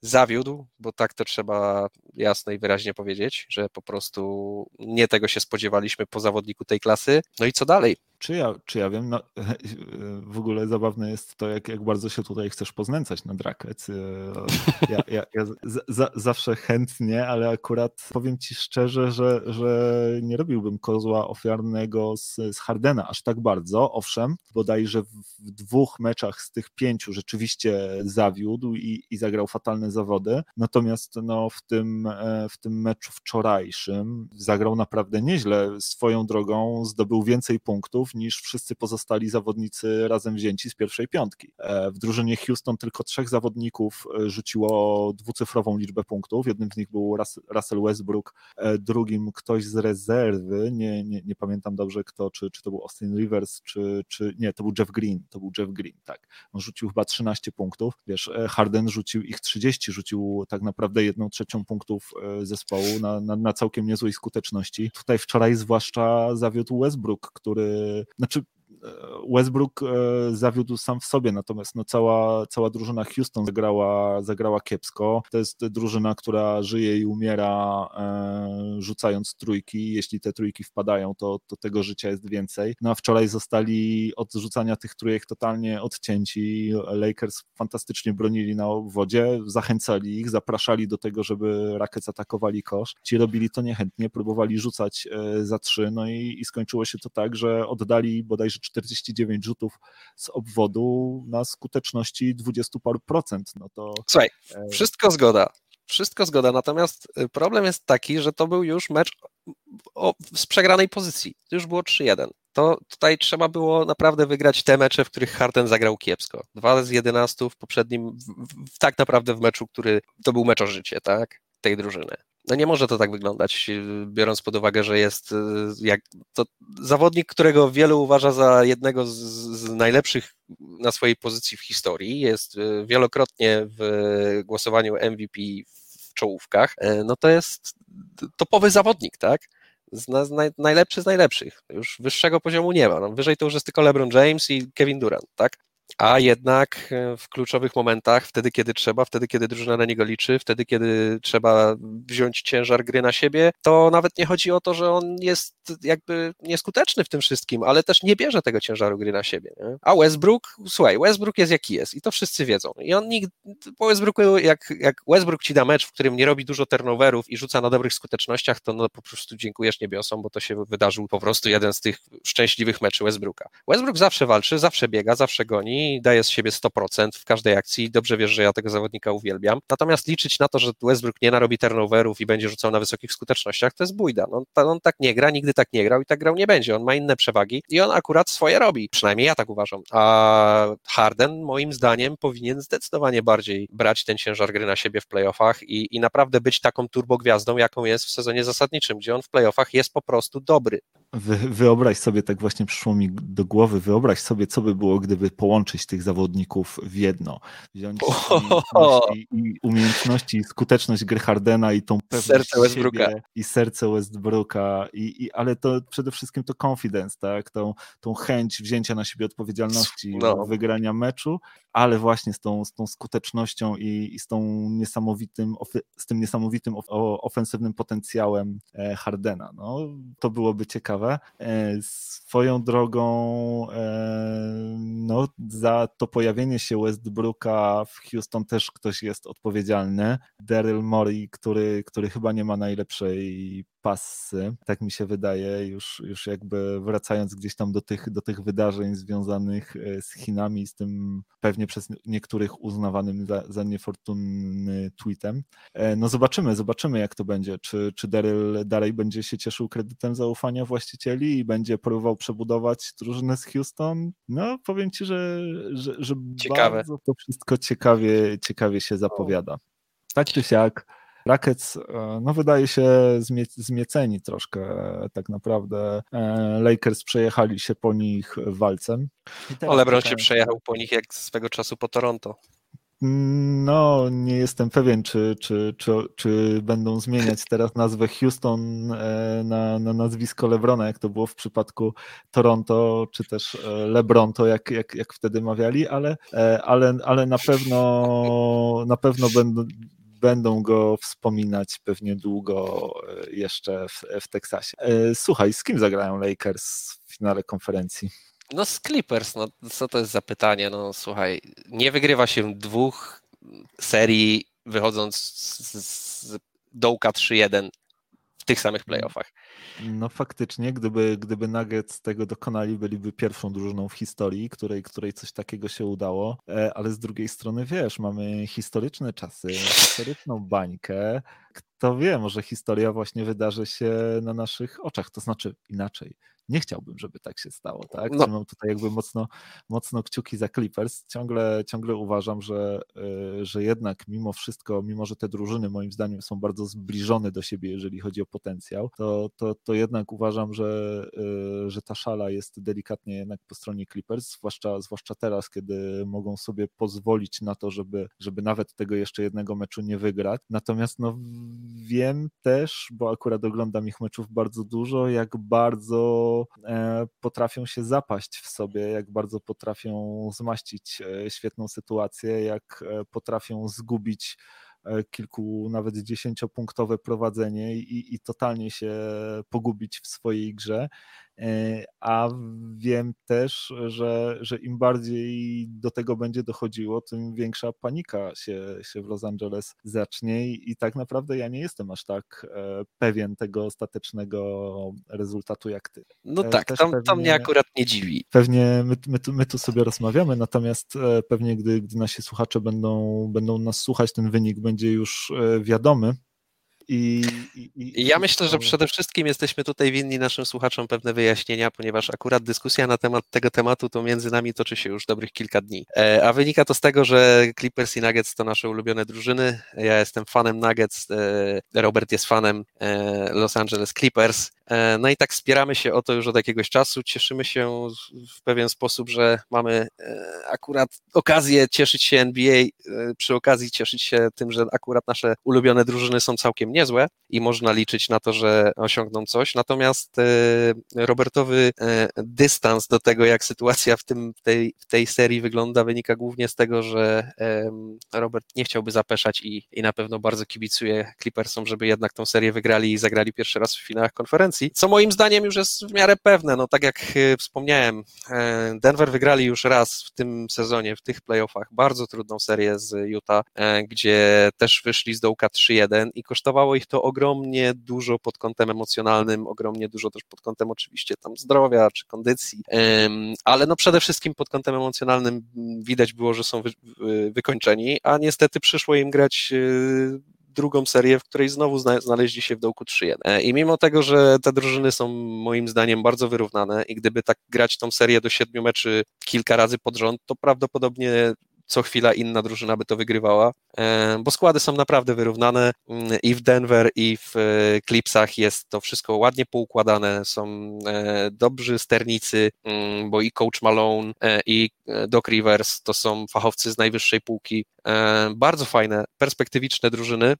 zawiódł, bo tak to trzeba jasno i wyraźnie powiedzieć, że po prostu nie tego się spodziewaliśmy po zawodniku tej klasy. No i co dalej? Czy ja, czy ja wiem, no, w ogóle zabawne jest to, jak, jak bardzo się tutaj chcesz poznęcać na Drakec. Ja, ja, ja z, zawsze chętnie, ale akurat powiem ci szczerze, że, że nie robiłbym kozła ofiarnego z, z Hardena aż tak bardzo. Owszem, bodajże w, w dwóch meczach z tych pięciu rzeczywiście zawiódł i, i zagrał fatalne zawody. Natomiast no, w, tym, e, w tym meczu wczorajszym zagrał naprawdę nieźle. Swoją drogą zdobył więcej punktów punktów niż wszyscy pozostali zawodnicy razem wzięci z pierwszej piątki. W drużynie Houston tylko trzech zawodników rzuciło dwucyfrową liczbę punktów. Jednym z nich był Russell Westbrook, drugim ktoś z rezerwy, nie, nie, nie pamiętam dobrze kto, czy, czy to był Austin Rivers, czy, czy nie, to był Jeff Green, to był Jeff Green, tak. On rzucił chyba 13 punktów, wiesz, Harden rzucił ich 30, rzucił tak naprawdę jedną trzecią punktów zespołu na, na, na całkiem niezłej skuteczności. Tutaj wczoraj zwłaszcza zawiódł Westbrook, który, znaczy Westbrook e, zawiódł sam w sobie, natomiast no cała, cała drużyna Houston zagrała, zagrała kiepsko. To jest drużyna, która żyje i umiera e, rzucając trójki. Jeśli te trójki wpadają, to, to tego życia jest więcej. No a wczoraj zostali od rzucania tych trójek totalnie odcięci. Lakers fantastycznie bronili na wodzie, zachęcali ich, zapraszali do tego, żeby Rockets atakowali kosz. Ci robili to niechętnie, próbowali rzucać e, za trzy, no i, i skończyło się to tak, że oddali bodajże 49 rzutów z obwodu na skuteczności 20 paru procent. No to, Słuchaj, e, wszystko zgoda. Wszystko zgoda, natomiast y, problem jest taki, że to był już mecz o, z przegranej pozycji. To już było 3-1. To tutaj trzeba było naprawdę wygrać te mecze, w których Harden zagrał kiepsko. Dwa z 11 w poprzednim, w, w, tak naprawdę w meczu, który to był mecz o życie, tak? Tej drużyny no nie może to tak wyglądać, biorąc pod uwagę, że jest y, jak to zawodnik, którego wielu uważa za jednego z, z, najlepszych na swojej pozycji w historii, jest y, wielokrotnie w głosowaniu MVP w czołówkach, e, no to jest topowy zawodnik, tak? Z, z naj, najlepszy z najlepszych. Już wyższego poziomu nie ma. No, wyżej to już jest tylko LeBron James i Kevin Durant, tak? A jednak e, w kluczowych momentach, wtedy kiedy trzeba, wtedy kiedy drużyna na niego liczy, wtedy kiedy trzeba wziąć ciężar gry na siebie, to nawet nie chodzi o to, że on jest jakby nieskuteczny w tym wszystkim, ale też nie bierze tego ciężaru gry na siebie. Nie? A Westbrook, słuchaj, Westbrook jest jaki jest i to wszyscy wiedzą. I on nigdy, po Westbrooku, jak, jak Westbrook ci da mecz, w którym nie robi dużo turnoverów i rzuca na dobrych skutecznościach, to no po prostu dziękujesz niebiosom, bo to się wydarzył po prostu jeden z tych szczęśliwych meczy Westbrooka. Westbrook zawsze walczy, zawsze biega, zawsze goni, daje z siebie 100% w każdej akcji. Dobrze wiesz, że ja tego zawodnika uwielbiam. Natomiast liczyć na to, że Westbrook nie narobi turnoverów i będzie rzucał na wysokich skutecznościach, to jest bójda. No, on tak nie gra, nigdy tak nie grał i tak grał nie będzie. On ma inne przewagi i on akurat swoje robi. Przynajmniej ja tak uważam. A Harden moim zdaniem powinien zdecydowanie bardziej brać ten ciężar gry na siebie w playoffach i, i naprawdę być taką turbogwiazdą, jaką jest w sezonie zasadniczym, gdzie on w playoffach jest po prostu dobry. Wy, wyobraź sobie, tak właśnie przyszło mi do głowy, wyobraź sobie, co by było, gdyby połączyć tych zawodników w jedno. Wziąć umiejętności, i umiejętności, skuteczność gry Hardena i tą pewność serce Westbrooka. i serce Westbrooka, i, i, ale to przede wszystkim to confidence, tak? tą, tą chęć wzięcia na siebie odpowiedzialności, no. wygrania meczu, ale właśnie z tą, z tą skutecznością i, i z, tą niesamowitym, z tym niesamowitym ofensywnym potencjałem e, Hardena. No, to byłoby ciekawe. E, swoją drogą e, no, za to pojawienie się Westbrooka w Houston też ktoś jest odpowiedzialny. Daryl Morey, który, który chyba nie ma najlepszej passy, tak mi się wydaje, już, już jakby wracając gdzieś tam do tych, do tych wydarzeń związanych e, z Chinami, z tym pewnie przez niektórych uznawanym za, za niefortunny tweetem. E, no zobaczymy, zobaczymy jak to będzie, czy, czy Daryl dalej będzie się cieszył kredytem zaufania właścicieli i będzie próbował przebudować drużynę z Houston. No powiem Ci, że, że, że Ciekawe. bardzo to wszystko ciekawie, ciekawie się zapowiada. Tak czy siak, Rockets e, no, wydaje się zmie zmieceni troszkę e, tak naprawdę. E, Lakers przejechali się po nich walcem. O LeBron się przejechał po nich jak swego czasu po Toronto. No, nie jestem pewien, czy, czy, czy, czy będą zmieniać teraz nazwę Houston na, na nazwisko Lebrona, jak to było w przypadku Toronto, czy też Lebronto, jak, jak, jak wtedy mawiali, ale, ale, ale na pewno na pewno będą, będą go wspominać pewnie długo e, jeszcze w, w Teksasie. E, słuchaj, z kim zagrają Lakers w finale konferencji? No z Clippers, no co to jest za pytanie? No słuchaj, nie wygrywa się dwóch serii wychodząc z, z dołka 3-1 w tych samych playoffach. No faktycznie, gdyby, gdyby Nuggets tego dokonali, byliby pierwszą drużyną w historii, której, której coś takiego się udało, e, ale z drugiej strony wiesz, mamy historyczne czasy, historyczną bańkę, kto wie, może historia właśnie wydarzy się na naszych oczach, to znaczy inaczej nie chciałbym, żeby tak się stało, tak? No. Mam tutaj jakby mocno, mocno kciuki za Clippers. Ciągle, ciągle uważam, że, e, że jednak mimo wszystko, mimo że te drużyny moim zdaniem są bardzo zbliżone do siebie, jeżeli chodzi o potencjał, to, to, to jednak uważam, że, e, że ta szala jest delikatnie jednak po stronie Clippers, zwłaszcza, zwłaszcza teraz, kiedy mogą sobie pozwolić na to, żeby, żeby nawet tego jeszcze jednego meczu nie wygrać. Natomiast no, wiem też, bo akurat oglądam ich meczów bardzo dużo, jak bardzo E, potrafią się zapaść w sobie, jak bardzo potrafią zmaścić e, świetną sytuację, jak e, potrafią zgubić kilku, nawet dziesięciopunktowe prowadzenie i, i totalnie się pogubić w swojej grze. E, a wiem też, że, że im bardziej do tego będzie dochodziło, tym większa panika się, się w Los Angeles zacznie i tak naprawdę ja nie jestem aż tak e, pewien tego ostatecznego rezultatu jak ty. No e, tak, to, pewnie, mnie akurat nie dziwi. Pewnie my, my, tu, my tu sobie rozmawiamy, natomiast pewnie gdy, gdy nasi słuchacze będą, będą nas słuchać, ten wynik będzie już wiadomy, i, i, ja myślę, że przede wszystkim jesteśmy tutaj winni naszym słuchaczom pewne wyjaśnienia, ponieważ akurat dyskusja na temat tego tematu to między nami toczy się już dobrych kilka dni. E, a wynika to z tego, że Clippers i Nuggets to nasze ulubione drużyny. Ja jestem fanem Nuggets, e, Robert jest fanem e, Los Angeles Clippers. E, no i tak wspieramy się o to już od jakiegoś czasu. Cieszymy się w pewien sposób, że mamy e, akurat okazję cieszyć się NBA, e, przy okazji cieszyć się tym, że akurat nasze ulubione drużyny są całkiem niezłe i można liczyć na to, że osiągną coś. Natomiast Robertowy dystans do tego, jak sytuacja w, tym, w, tej, w tej serii wygląda, wynika głównie z tego, że Robert nie chciałby zapeszać i, i na pewno bardzo kibicuje Clippersom, żeby jednak tą serię wygrali i zagrali pierwszy raz w finałach konferencji konkurencji, co moim zdaniem już jest w miarę pewne. No tak jak e, wspomniałem, e, Denver wygrali już raz w tym sezonie, w tych playoffach, bardzo trudną serię z Utah, e, gdzie też wyszli z dołka 3-1 i kosztowało ich to ogromnie dużo pod kątem emocjonalnym, ogromnie dużo też pod kątem oczywiście tam zdrowia czy kondycji, ale no przede wszystkim pod kątem emocjonalnym widać było, że są wy, wykończeni, a niestety przyszło im grać drugą serię, w której znowu znaleźli się w dołku 3-1. E, I mimo tego, że te drużyny są moim zdaniem bardzo wyrównane i gdyby tak grać tą serię do siedmiu meczy kilka razy pod rząd, to prawdopodobnie co chwila inna drużyna by to wygrywała, e, bo składy są naprawdę wyrównane. Mm, i w Denver, i w e, Clipsach jest to wszystko ładnie poukładane, są dobrzy sternicy, mm, bo i coach Malone, i Doc Rivers to są fachowcy z najwyższej półki, bardzo fajne, perspektywiczne drużyny,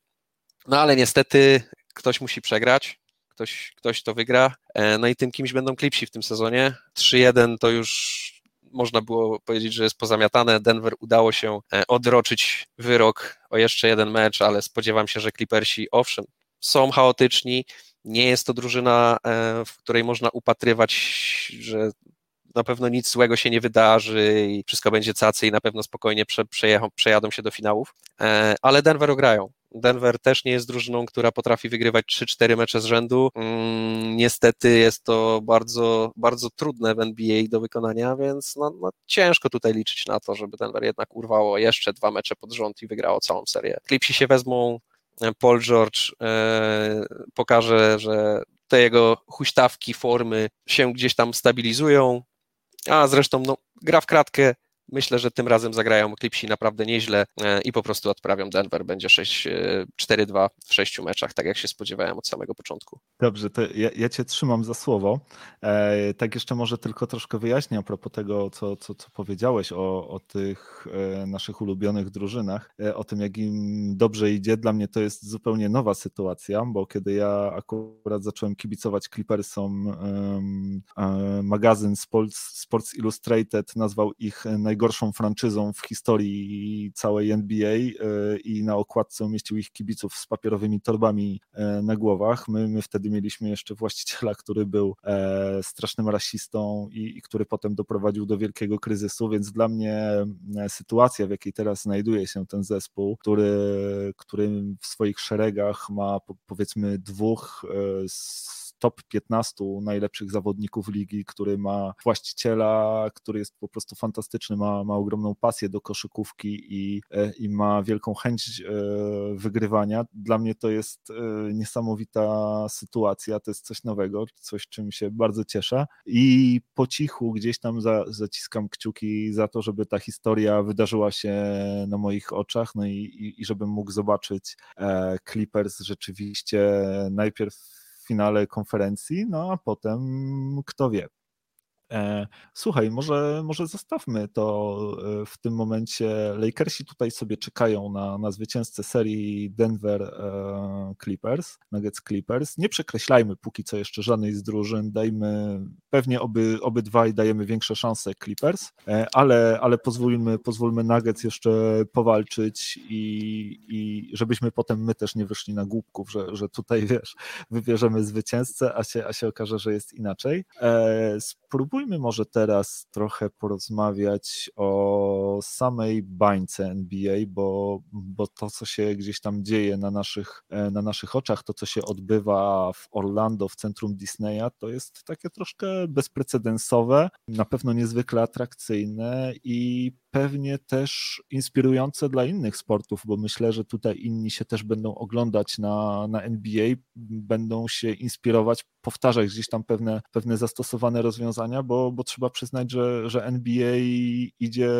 no ale niestety ktoś musi przegrać, ktoś, ktoś to wygra. E, no i tym kimś będą klipsi w tym sezonie. 3-1 to już można było powiedzieć, że jest pozamiatane. Denver udało się e, odroczyć wyrok o jeszcze jeden mecz, ale spodziewam się, że Clippersi owszem, są chaotyczni. Nie jest to drużyna, e, w której można upatrywać, że na pewno nic złego się nie wydarzy i wszystko będzie cacy i na pewno spokojnie prze, przejadą się do finałów, ale Denver ograją. Denver też nie jest drużyną, która potrafi wygrywać 3-4 mecze z rzędu. Mm, niestety jest to bardzo, bardzo trudne w NBA do wykonania, więc no, no, ciężko tutaj liczyć na to, żeby Denver jednak urwało jeszcze dwa mecze pod rząd i wygrało całą serię. Klipsi się wezmą, e, Paul George e, pokaże, że te jego huśtawki, formy się gdzieś tam stabilizują, a zresztą no, gra w kratkę, Myślę, że tym razem zagrają Clipsi naprawdę nieźle e, i po prostu odprawią Denver. Będzie 6-4-2 e, w sześciu meczach, tak jak się spodziewałem od samego początku. Dobrze, to ja, ja cię trzymam za słowo. E, tak jeszcze może tylko troszkę wyjaśnię a propos tego, co, co, co powiedziałeś o, o tych e, naszych ulubionych drużynach, e, o tym, jak im dobrze idzie. Dla mnie to jest zupełnie nowa sytuacja, bo kiedy ja akurat zacząłem kibicować Clippersom, magazyn Sports, Sports Illustrated nazwał ich naj najgorszą franczyzą w historii całej NBA e, i na okładce umieścił ich kibiców z papierowymi torbami e, na głowach. My, my wtedy mieliśmy jeszcze właściciela, który był e, strasznym rasistą i, i który potem doprowadził do wielkiego kryzysu, więc dla mnie sytuacja, w jakiej teraz znajduje się ten zespół, który, który w swoich szeregach ma powiedzmy dwóch top 15 najlepszych zawodników ligi, który ma właściciela, który jest po prostu fantastyczny, ma, ma ogromną pasję do koszykówki i, e, i ma wielką chęć e, wygrywania. Dla mnie to jest niesamowita sytuacja, to jest coś nowego, coś czym się bardzo cieszę i po cichu gdzieś tam za, zaciskam kciuki za to, żeby ta historia wydarzyła się na moich oczach, no i, i, i żebym mógł zobaczyć Clippers rzeczywiście najpierw w finale konferencji, no a potem kto wie, słuchaj, może, może zostawmy to e, w tym momencie. Lakersi tutaj sobie czekają na, na zwycięzcę serii Denver e, Clippers, Nuggets Clippers. Nie przekreślajmy póki co jeszcze żadnej z drużyn, dajmy, pewnie oby, obydwaj dajemy większe szanse Clippers, ale, ale pozwólmy, pozwólmy Nuggets jeszcze powalczyć i, i żebyśmy potem my też nie wyszli na głupków, że, że tutaj wiesz, wybierzemy zwycięzcę, a się, a się okaże, że jest inaczej. Spróbujmy spróbujmy może teraz trochę porozmawiać o samej bańce NBA, bo, bo to, co się gdzieś tam dzieje na naszych, e, na naszych oczach, to, co się odbywa w Orlando, w centrum Disneya, to jest takie troszkę bezprecedensowe, na pewno niezwykle atrakcyjne i pewnie też inspirujące dla innych sportów, bo myślę, że tutaj inni się też będą oglądać na, na NBA, będą się inspirować, powtarzać gdzieś tam pewne, pewne zastosowane rozwiązania, bo, bo trzeba przyznać, że, że NBA idzie,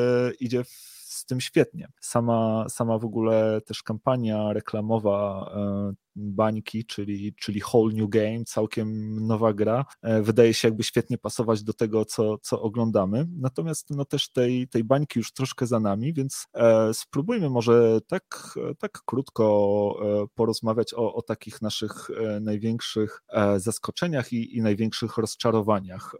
idzie w z tym świetnie. Sama, sama w ogóle też kampania reklamowa e, bańki, czyli, czyli whole new game, całkiem nowa gra, e, wydaje się jakby świetnie pasować do tego, co, co oglądamy. Natomiast no też tej, tej bańki już troszkę za nami, więc e, spróbujmy może tak, tak krótko porozmawiać o, o takich naszych największych zaskoczeniach i, i największych rozczarowaniach.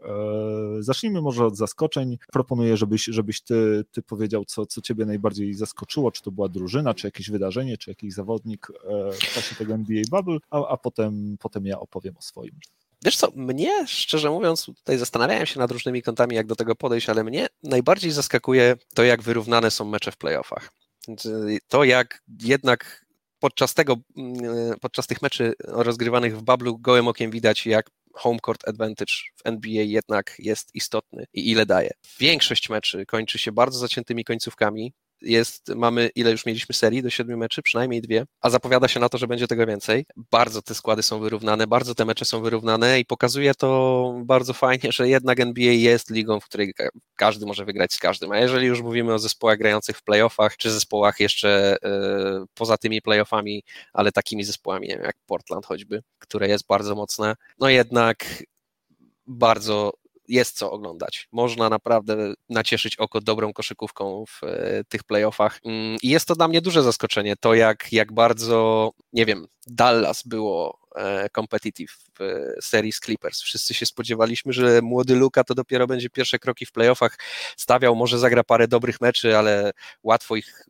Zacznijmy może od zaskoczeń. Proponuję, żebyś, żebyś ty, ty powiedział, co, co ciebie najbardziej zaskoczyło, czy to była drużyna, czy jakieś wydarzenie, czy jakiś zawodnik w czasie tego NBA Bubble, a, a potem, potem ja opowiem o swoim. Wiesz co, mnie, szczerze mówiąc, tutaj zastanawiałem się nad różnymi kątami, jak do tego podejść, ale mnie najbardziej zaskakuje to, jak wyrównane są mecze w playoffach. To, jak jednak podczas tego, mm, podczas tych meczy rozgrywanych w Bablu gołym okiem widać, jak home court advantage w NBA jednak jest istotny i ile daje. Większość meczy kończy się bardzo zaciętymi końcówkami, jest, mamy, ile już mieliśmy serii, do siedmiu meczy, przynajmniej dwie, a zapowiada się na to, że będzie tego więcej. Bardzo te składy są wyrównane, bardzo te mecze są wyrównane i pokazuje to bardzo fajnie, że jednak NBA jest ligą, w której każdy może wygrać z każdym, a jeżeli już mówimy o zespołach grających w playoffach, czy zespołach jeszcze y, poza tymi playoffami, ale takimi zespołami, nie wiem, jak Portland choćby, które jest bardzo mocne, no jednak bardzo jest co oglądać. Można naprawdę nacieszyć oko dobrą koszykówką w e, tych playoffach. Mm, I jest to dla mnie duże zaskoczenie, to jak, jak bardzo, nie wiem, Dallas było competitive w serii z Clippers. Wszyscy się spodziewaliśmy, że młody Luka to dopiero będzie pierwsze kroki w playoffach stawiał, może zagra parę dobrych meczy, ale łatwo ich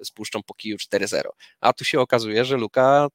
e, spuszczą po kiju 4-0. A tu się okazuje, że Luka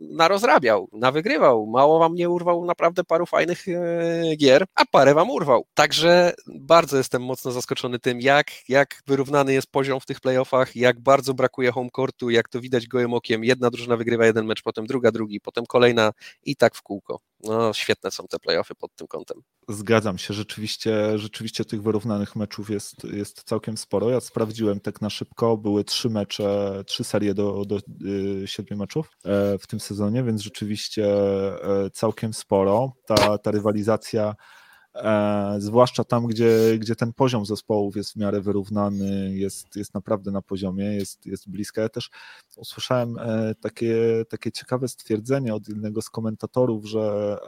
narozrabiał, nawygrywał. Mało wam nie urwał naprawdę paru fajnych e, gier, a parę wam urwał. Także bardzo jestem mocno zaskoczony tym, jak, jak wyrównany jest poziom w tych playoffach, jak bardzo brakuje home courtu, jak to widać gołym okiem. Jedna drużyna wygrywa jeden mecz, potem druga, drugi, potem kolejny kolejna i tak w kółko. No, świetne są te playoffy pod tym kątem. Zgadzam się, rzeczywiście, rzeczywiście tych wyrównanych meczów jest, jest całkiem sporo. Ja sprawdziłem tak na szybko, były trzy mecze, trzy serie do, do y, siedmiu meczów e, w tym sezonie, więc rzeczywiście e, całkiem sporo. Ta, ta rywalizacja e, zwłaszcza tam, gdzie, gdzie ten poziom zespołów jest w miarę wyrównany, jest, jest naprawdę na poziomie, jest, jest bliska. Ja też usłyszałem e, takie, takie ciekawe stwierdzenie od jednego z komentatorów, że,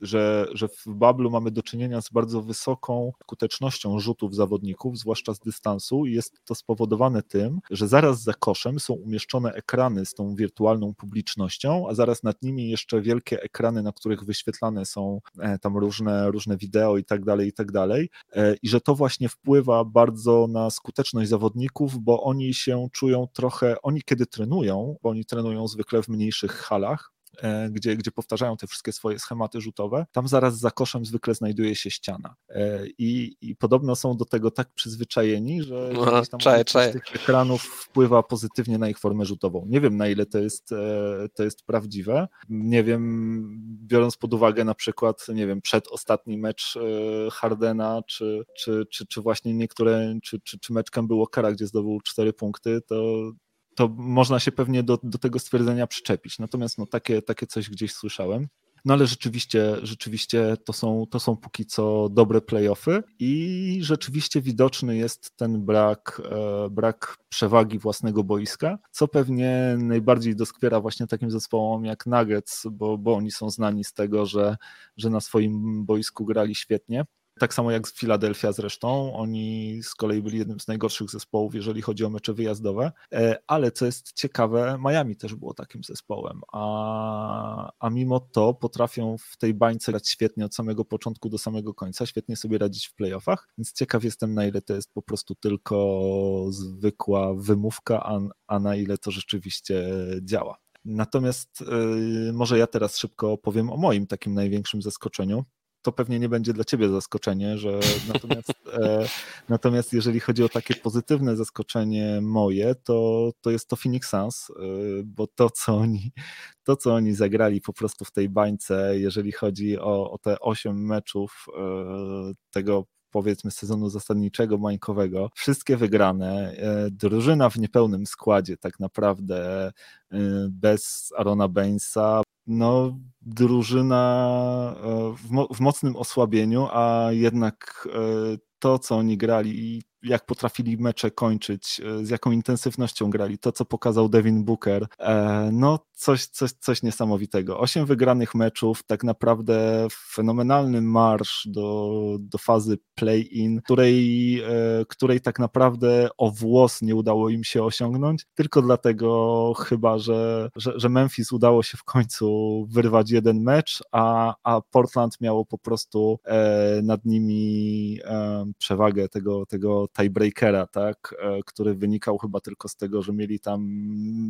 że, że w Bablu mamy do czynienia z bardzo wysoką skutecznością rzutów zawodników, zwłaszcza z dystansu i jest to spowodowane tym, że zaraz za koszem są umieszczone ekrany z tą wirtualną publicznością, a zaraz nad nimi jeszcze wielkie ekrany, na których wyświetlane są e, tam różne, różne wideo i tak dalej, i tak dalej. E, I że to właśnie wpływa bardzo na skuteczność zawodników, bo oni się czują trochę, oni kiedy trenują, bo oni trenują zwykle w mniejszych halach, gdzie, gdzie powtarzają te wszystkie swoje schematy rzutowe, tam zaraz za koszem zwykle znajduje się ściana. E, I, i podobno są do tego tak przyzwyczajeni, że no, tam czaję, czaję. tych ekranów wpływa pozytywnie na ich formę rzutową. Nie wiem, na ile to jest, to jest prawdziwe. Nie wiem, biorąc pod uwagę na przykład, nie wiem, przedostatni mecz Hardena, czy, czy, czy, czy właśnie niektóre, czy, czy, czy mecz było Kara, gdzie zdobył cztery punkty, to, to można się pewnie do, do tego stwierdzenia przyczepić. Natomiast no, takie, takie coś gdzieś słyszałem. No ale rzeczywiście, rzeczywiście to są, to są póki co dobre playoffy i rzeczywiście widoczny jest ten brak, e, brak przewagi własnego boiska, co pewnie najbardziej doskwiera właśnie takim zespołom jak Nuggets, bo, bo oni są znani z tego, że, że na swoim boisku grali świetnie. Tak samo jak Philadelphia zresztą, oni z kolei byli jednym z najgorszych zespołów, jeżeli chodzi o mecze wyjazdowe, e, ale co jest ciekawe, Miami też było takim zespołem, a, a mimo to potrafią w tej bańce grać świetnie od samego początku do samego końca, świetnie sobie radzić w playoffach, więc ciekaw jestem na ile to jest po prostu tylko zwykła wymówka, a, a na ile to rzeczywiście działa. Natomiast y, może ja teraz szybko opowiem o moim takim największym zaskoczeniu to pewnie nie będzie dla ciebie zaskoczenie, że natomiast, e, natomiast jeżeli chodzi o takie pozytywne zaskoczenie moje, to, to jest to Phoenix Suns, e, bo to co oni, to, co oni zagrali po prostu w tej bańce, jeżeli chodzi o, o te osiem meczów e, tego powiedzmy sezonu zasadniczego, mańkowego, wszystkie wygrane, e, drużyna w niepełnym składzie tak naprawdę, bez Arona Bainsa, no, drużyna e, w, mo w mocnym osłabieniu, a jednak e, to, co oni grali jak potrafili mecze kończyć, e, z jaką intensywnością grali, to co pokazał Devin Booker, e, no coś, coś, coś niesamowitego. Osiem wygranych meczów, tak naprawdę fenomenalny marsz do, do fazy play-in, której, e, której tak naprawdę o włos nie udało im się osiągnąć, tylko dlatego chyba, że, że, że Memphis udało się w końcu wyrwać jeden mecz, a, a Portland miało po prostu nad nimi przewagę tego, tego tiebreakera, tak, e, który wynikał chyba tylko z tego, że mieli tam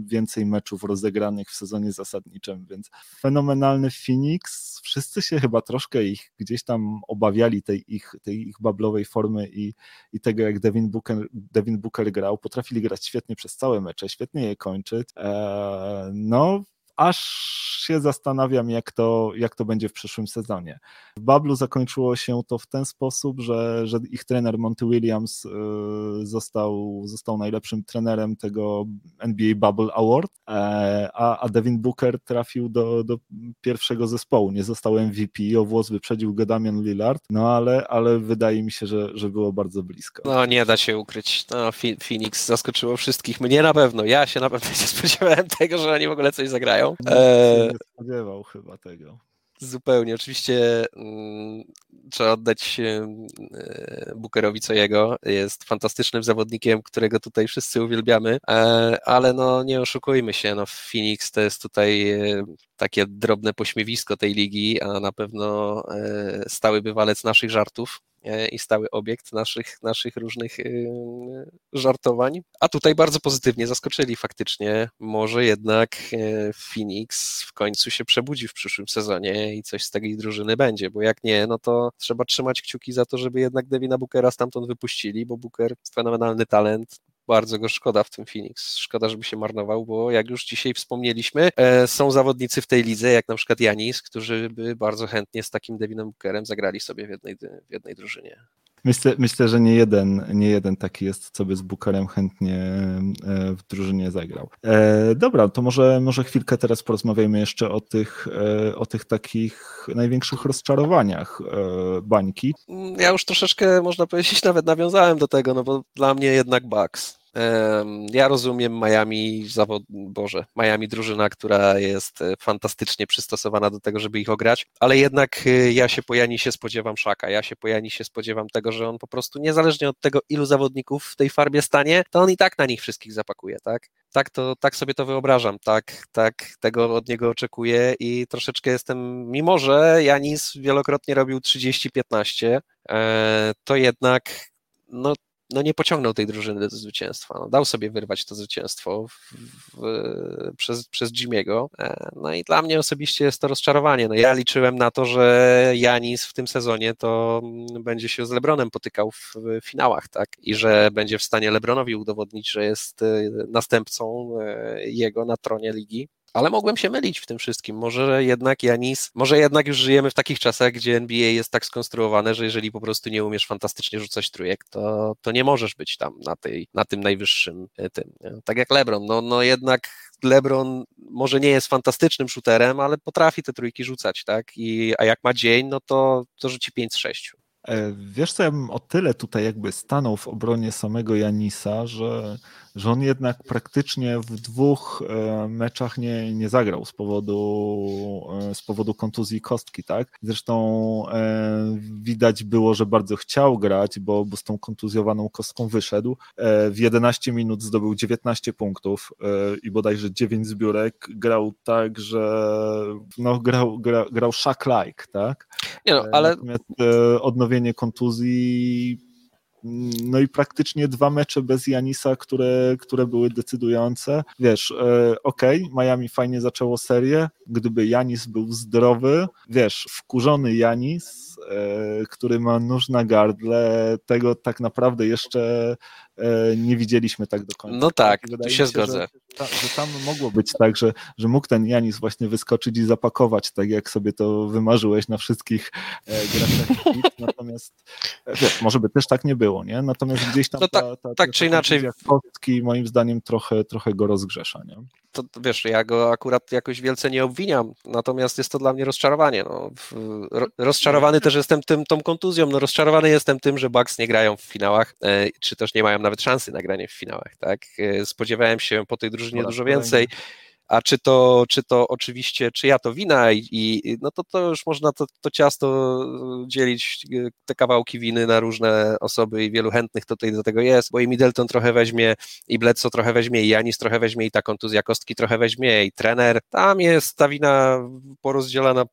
więcej meczów rozegranych w sezonie zasadniczym, więc fenomenalny Phoenix, wszyscy się chyba troszkę ich gdzieś tam obawiali tej ich, tej ich bablowej formy i, i tego, jak Devin Booker, Devin Booker grał, potrafili grać świetnie przez całe mecze, świetnie je kończyć, eee, no aż się zastanawiam, jak to, jak to będzie w przyszłym sezonie. W Bablu zakończyło się to w ten sposób, że, że ich trener Monty Williams y, został, został najlepszym trenerem tego NBA Bubble Award, e, a, a Devin Booker trafił do, do pierwszego zespołu. Nie został MVP, o włos wyprzedził go Damian Lillard, no ale, ale wydaje mi się, że, że było bardzo blisko. No nie da się ukryć. No, Phoenix zaskoczyło wszystkich. Mnie na pewno. Ja się na pewno nie spodziewałem tego, że oni w ogóle coś zagrają grają. E... Nie spodziewał chyba tego. Zupełnie. Oczywiście mm, trzeba oddać e, Bookerowi co jego. Jest fantastycznym zawodnikiem, którego tutaj wszyscy uwielbiamy, e, ale no nie oszukujmy się, no Phoenix to jest tutaj e, takie drobne pośmiewisko tej ligi, a na pewno e, stały bywalec naszych żartów. E, i stały obiekt naszych, naszych różnych e, żartowań. A tutaj bardzo pozytywnie zaskoczyli faktycznie. Może jednak e, Phoenix w końcu się przebudzi w przyszłym sezonie i coś z tej drużyny będzie, bo jak nie, no to trzeba trzymać kciuki za to, żeby jednak Devina Bookera stamtąd wypuścili, bo Booker fenomenalny talent, bardzo go szkoda w tym Phoenix. Szkoda, żeby się marnował, bo jak już dzisiaj wspomnieliśmy, e, są zawodnicy w tej lidze, jak na przykład Janis, którzy by bardzo chętnie z takim Devinem Bookerem zagrali sobie w jednej, w jednej drużynie. Myślę, myślę, że nie jeden, nie jeden taki jest, co by z Bookerem chętnie e, w drużynie zagrał. E, dobra, to może, może chwilkę teraz porozmawiajmy jeszcze o tych, e, o tych takich największych rozczarowaniach e, bańki. Ja już troszeczkę, można powiedzieć, nawet nawiązałem do tego, no bo dla mnie jednak Bucks ja rozumiem Miami, zawod, Boże, Miami drużyna, która jest e, fantastycznie przystosowana do tego, żeby ich ograć, ale jednak e, ja się po Janisie spodziewam szaka, ja się po Janisie spodziewam tego, że on po prostu niezależnie od tego, ilu zawodników w tej farbie stanie, to on i tak na nich wszystkich zapakuje, tak? Tak, to, tak sobie to wyobrażam, tak, tak tego od niego oczekuję i troszeczkę jestem, mimo że Janis wielokrotnie robił 30-15, e, to jednak no, no nie pociągnął tej drużyny do zwycięstwa. No, dał sobie wyrwać to zwycięstwo w, w, przez, przez Jimiego. E, no i dla mnie osobiście jest to rozczarowanie. No ja liczyłem na to, że Janis w tym sezonie to będzie się z Lebronem potykał w finałach, tak? I że będzie w stanie Lebronowi udowodnić, że jest e, następcą e, jego na tronie ligi ale mogłem się mylić w tym wszystkim. Może jednak Janis, może jednak już żyjemy w takich czasach, gdzie NBA jest tak skonstruowane, że jeżeli po prostu nie umiesz fantastycznie rzucać trójek, to, to nie możesz być tam na, tej, na tym najwyższym e, tym. Tak jak LeBron, no, no jednak LeBron może nie jest fantastycznym shooterem, ale potrafi te trójki rzucać, tak? I, a jak ma dzień, no to, to rzuci 5 z 6. E, wiesz co, ja bym o tyle tutaj jakby stanął w obronie samego Janisa, że że on jednak praktycznie w dwóch e, meczach nie, nie zagrał z powodu, e, z powodu kontuzji kostki, tak? Zresztą e, widać było, że bardzo chciał grać, bo, bo z tą kontuzjowaną kostką wyszedł. W 11 minut zdobył 19 punktów i bodajże 9 zbiórek. Grał tak, że no, grał, grał, grał Shaq-like, tak? Nie no, ale... Natomiast odnowienie kontuzji no i praktycznie dwa mecze bez Janisa, które, które były decydujące. Wiesz, e, okej, okay, Miami fajnie zaczęło serię, gdyby Janis był zdrowy, wiesz, wkurzony Janis, e, który ma nóż na gardle, tego tak naprawdę jeszcze nie widzieliśmy tak do końca. No tak, tu się, zgodzę. Że, że, tam mogło być tak, że, że mógł ten Janis właśnie wyskoczyć i zapakować, tak jak sobie to wymarzyłeś na wszystkich e, graczach. Natomiast e, wiesz, może by też tak nie było, nie? Natomiast gdzieś tam no tak, ta, ta, tak czy inaczej kostki moim zdaniem trochę, trochę go rozgrzesza, nie? To wiesz, ja go akurat jakoś wielce nie obwiniam, natomiast jest to dla mnie rozczarowanie. No. Rozczarowany też jestem tym, tą kontuzją, no rozczarowany jestem tym, że Bucks nie grają w finałach, czy też nie mają nawet szansy na granie w finałach, tak? E, spodziewałem się po tej drużynie dużo więcej. A czy to, czy to oczywiście, czy ja to wina i, i no to, to już można to, to ciasto dzielić, e, te kawałki winy na różne osoby i wielu chętnych tutaj do tego jest, bo i Middleton trochę weźmie, i Bledsoe trochę weźmie, i Janis trochę weźmie, i ta kontuzja kostki trochę weźmie, i trener. Tam jest ta wina porozdzielana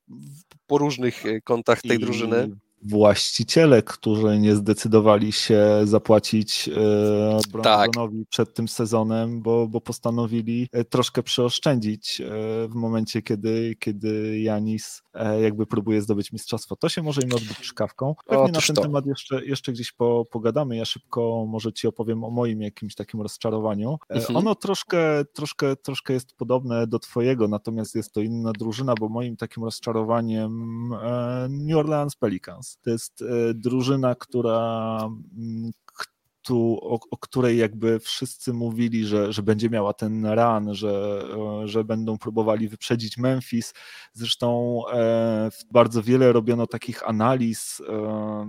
po różnych e, kątach tej I... drużyny właściciele, którzy nie zdecydowali się zapłacić e, Brandonowi tak. przed tym sezonem, bo, bo postanowili e, troszkę przeoszczędzić e, w momencie, kiedy, kiedy Janis jakby próbuje zdobyć mistrzostwo. To się może im odbyć czkawką. Pewnie Otóż na ten to. temat jeszcze, jeszcze gdzieś po, pogadamy. Ja szybko może ci opowiem o moim jakimś takim rozczarowaniu. Mhm. Ono troszkę, troszkę, troszkę jest podobne do twojego, natomiast jest to inna drużyna, bo moim takim rozczarowaniem New Orleans Pelicans. To jest e, drużyna, która mm, tu, o, o, której jakby wszyscy mówili, że, że będzie miała ten run, że, że będą próbowali wyprzedzić Memphis. Zresztą e, bardzo wiele robiono takich analiz, e,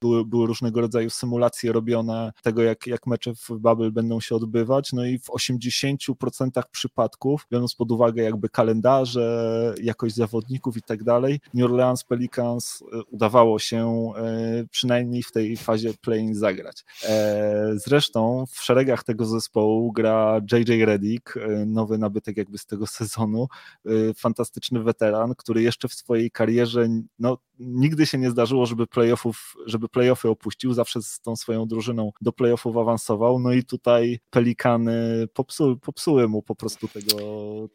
były, były różnego rodzaju symulacje robione tego, jak, jak mecze w Bubble będą się odbywać, no i w 80% przypadków, biorąc pod uwagę jakby kalendarze, jakość zawodników i tak dalej, New Orleans Pelicans e, udawało się e, przynajmniej w tej fazie play-in zagrać. E, Zresztą w szeregach tego zespołu gra JJ Redick, e, nowy nabytek jakby z tego sezonu, e, fantastyczny weteran, który jeszcze w swojej karierze no, nigdy się nie zdarzyło, żeby playoffów, żeby playoffy opuścił, zawsze z tą swoją drużyną do playoffów awansował, no i tutaj Pelikany popsu, popsuły mu po prostu tego,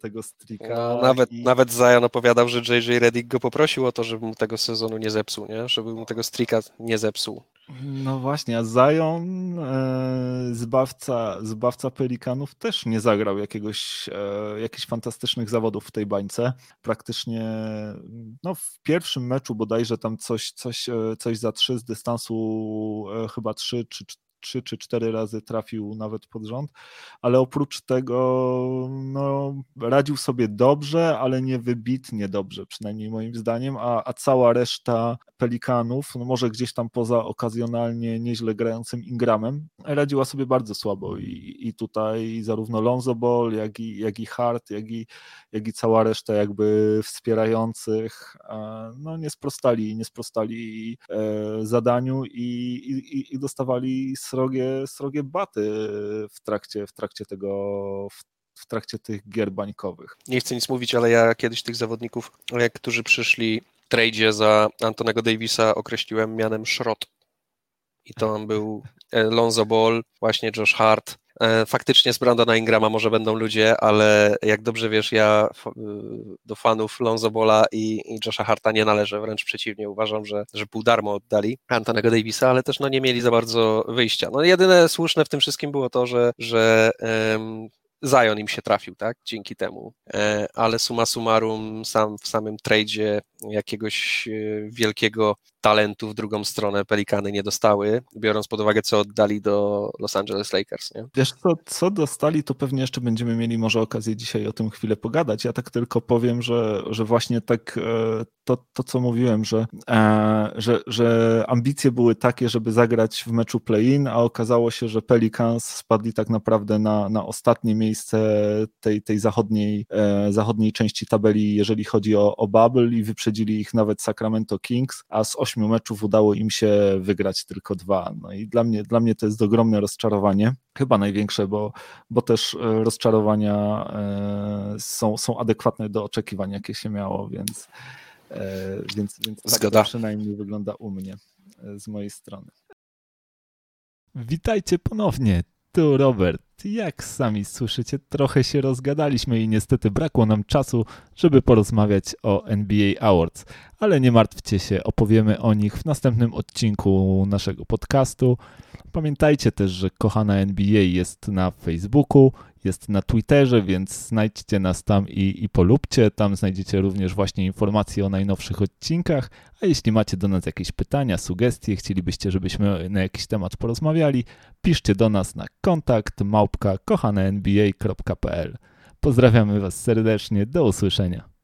tego streaka. No, nawet, i... nawet Zion opowiadał, że JJ Redick go poprosił o to, żeby mu tego sezonu nie zepsuł, nie? żeby mu tego streaka nie zepsuł. No właśnie, a Zion, e, zbawca, zbawca Pelikanów, też nie zagrał jakiegoś, e, jakichś fantastycznych zawodów w tej bańce. Praktycznie no, w pierwszym meczu bodajże tam coś, coś, e, coś za trzy z dystansu, e, chyba trzy czy trzy czy cztery razy trafił nawet pod rząd, ale oprócz tego no, radził sobie dobrze, ale nie wybitnie dobrze, przynajmniej moim zdaniem, a, a cała reszta Pelikanów, no może gdzieś tam poza okazjonalnie nieźle grającym Ingramem, radziła sobie bardzo słabo i, i tutaj zarówno Lonzo Ball, jak i, jak i Hart, jak i, jak i cała reszta jakby wspierających no nie sprostali, nie sprostali e, zadaniu i, i, i dostawali srogie, srogie baty w trakcie, w trakcie tego, w, w trakcie tych gier bańkowych. Nie chcę nic mówić, ale ja kiedyś tych zawodników, którzy przyszli w tradzie za Antonego Davisa określiłem mianem szrot. i to był Lonzo Ball, właśnie Josh Hart, E, faktycznie z Brandona Ingrama może będą ludzie, ale jak dobrze wiesz, ja y, do fanów Lonzo Bola i, i Josha Harta nie należę, wręcz przeciwnie, uważam, że, że pół darmo oddali Antonego Davisa, ale też no, nie mieli za bardzo wyjścia. No, jedyne słuszne w tym wszystkim było to, że, że um, Zion im się trafił, tak, dzięki temu, e, ale suma summarum sam w samym tradzie jakiegoś e, wielkiego talentu w drugą stronę Pelikany nie dostały, biorąc pod uwagę, co oddali do Los Angeles Lakers. Nie? Wiesz, co, co dostali, to pewnie jeszcze będziemy mieli może okazję dzisiaj o tym chwilę pogadać. Ja tak tylko powiem, że, że właśnie tak e, to, to co mówiłem, że, e, że, że ambicje były takie, żeby zagrać w meczu play-in, a okazało się, że Pelicans spadli tak naprawdę na, na ostatnie miejsce tej, tej zachodniej, zachodniej części tabeli, jeżeli chodzi o, o bubble i wyprzedzili ich nawet Sacramento Kings, a z ośmiu meczów udało im się wygrać tylko dwa. No i dla mnie, dla mnie to jest ogromne rozczarowanie, chyba największe, bo, bo też e, rozczarowania e, są, są adekwatne do oczekiwań, jakie się miało, więc, e, więc, więc tak Zgoda. tak przynajmniej wygląda u mnie z mojej strony. Witajcie ponownie tu Robert. Jak sami słyszycie, trochę się rozgadaliśmy i niestety brakło nam czasu, żeby porozmawiać o NBA Awards. Ale nie martwcie się, opowiemy o nich w następnym odcinku naszego podcastu. Pamiętajcie też, że kochana NBA jest na Facebooku, jest na Twitterze, więc znajdźcie nas tam i, i polubcie. Tam znajdziecie również właśnie informacje o najnowszych odcinkach. A jeśli macie do nas jakieś pytania, sugestie, chcielibyście, żebyśmy na jakiś temat porozmawiali, piszcie do nas na kontakt małpka kochanenba.pl. Pozdrawiamy Was serdecznie, do usłyszenia.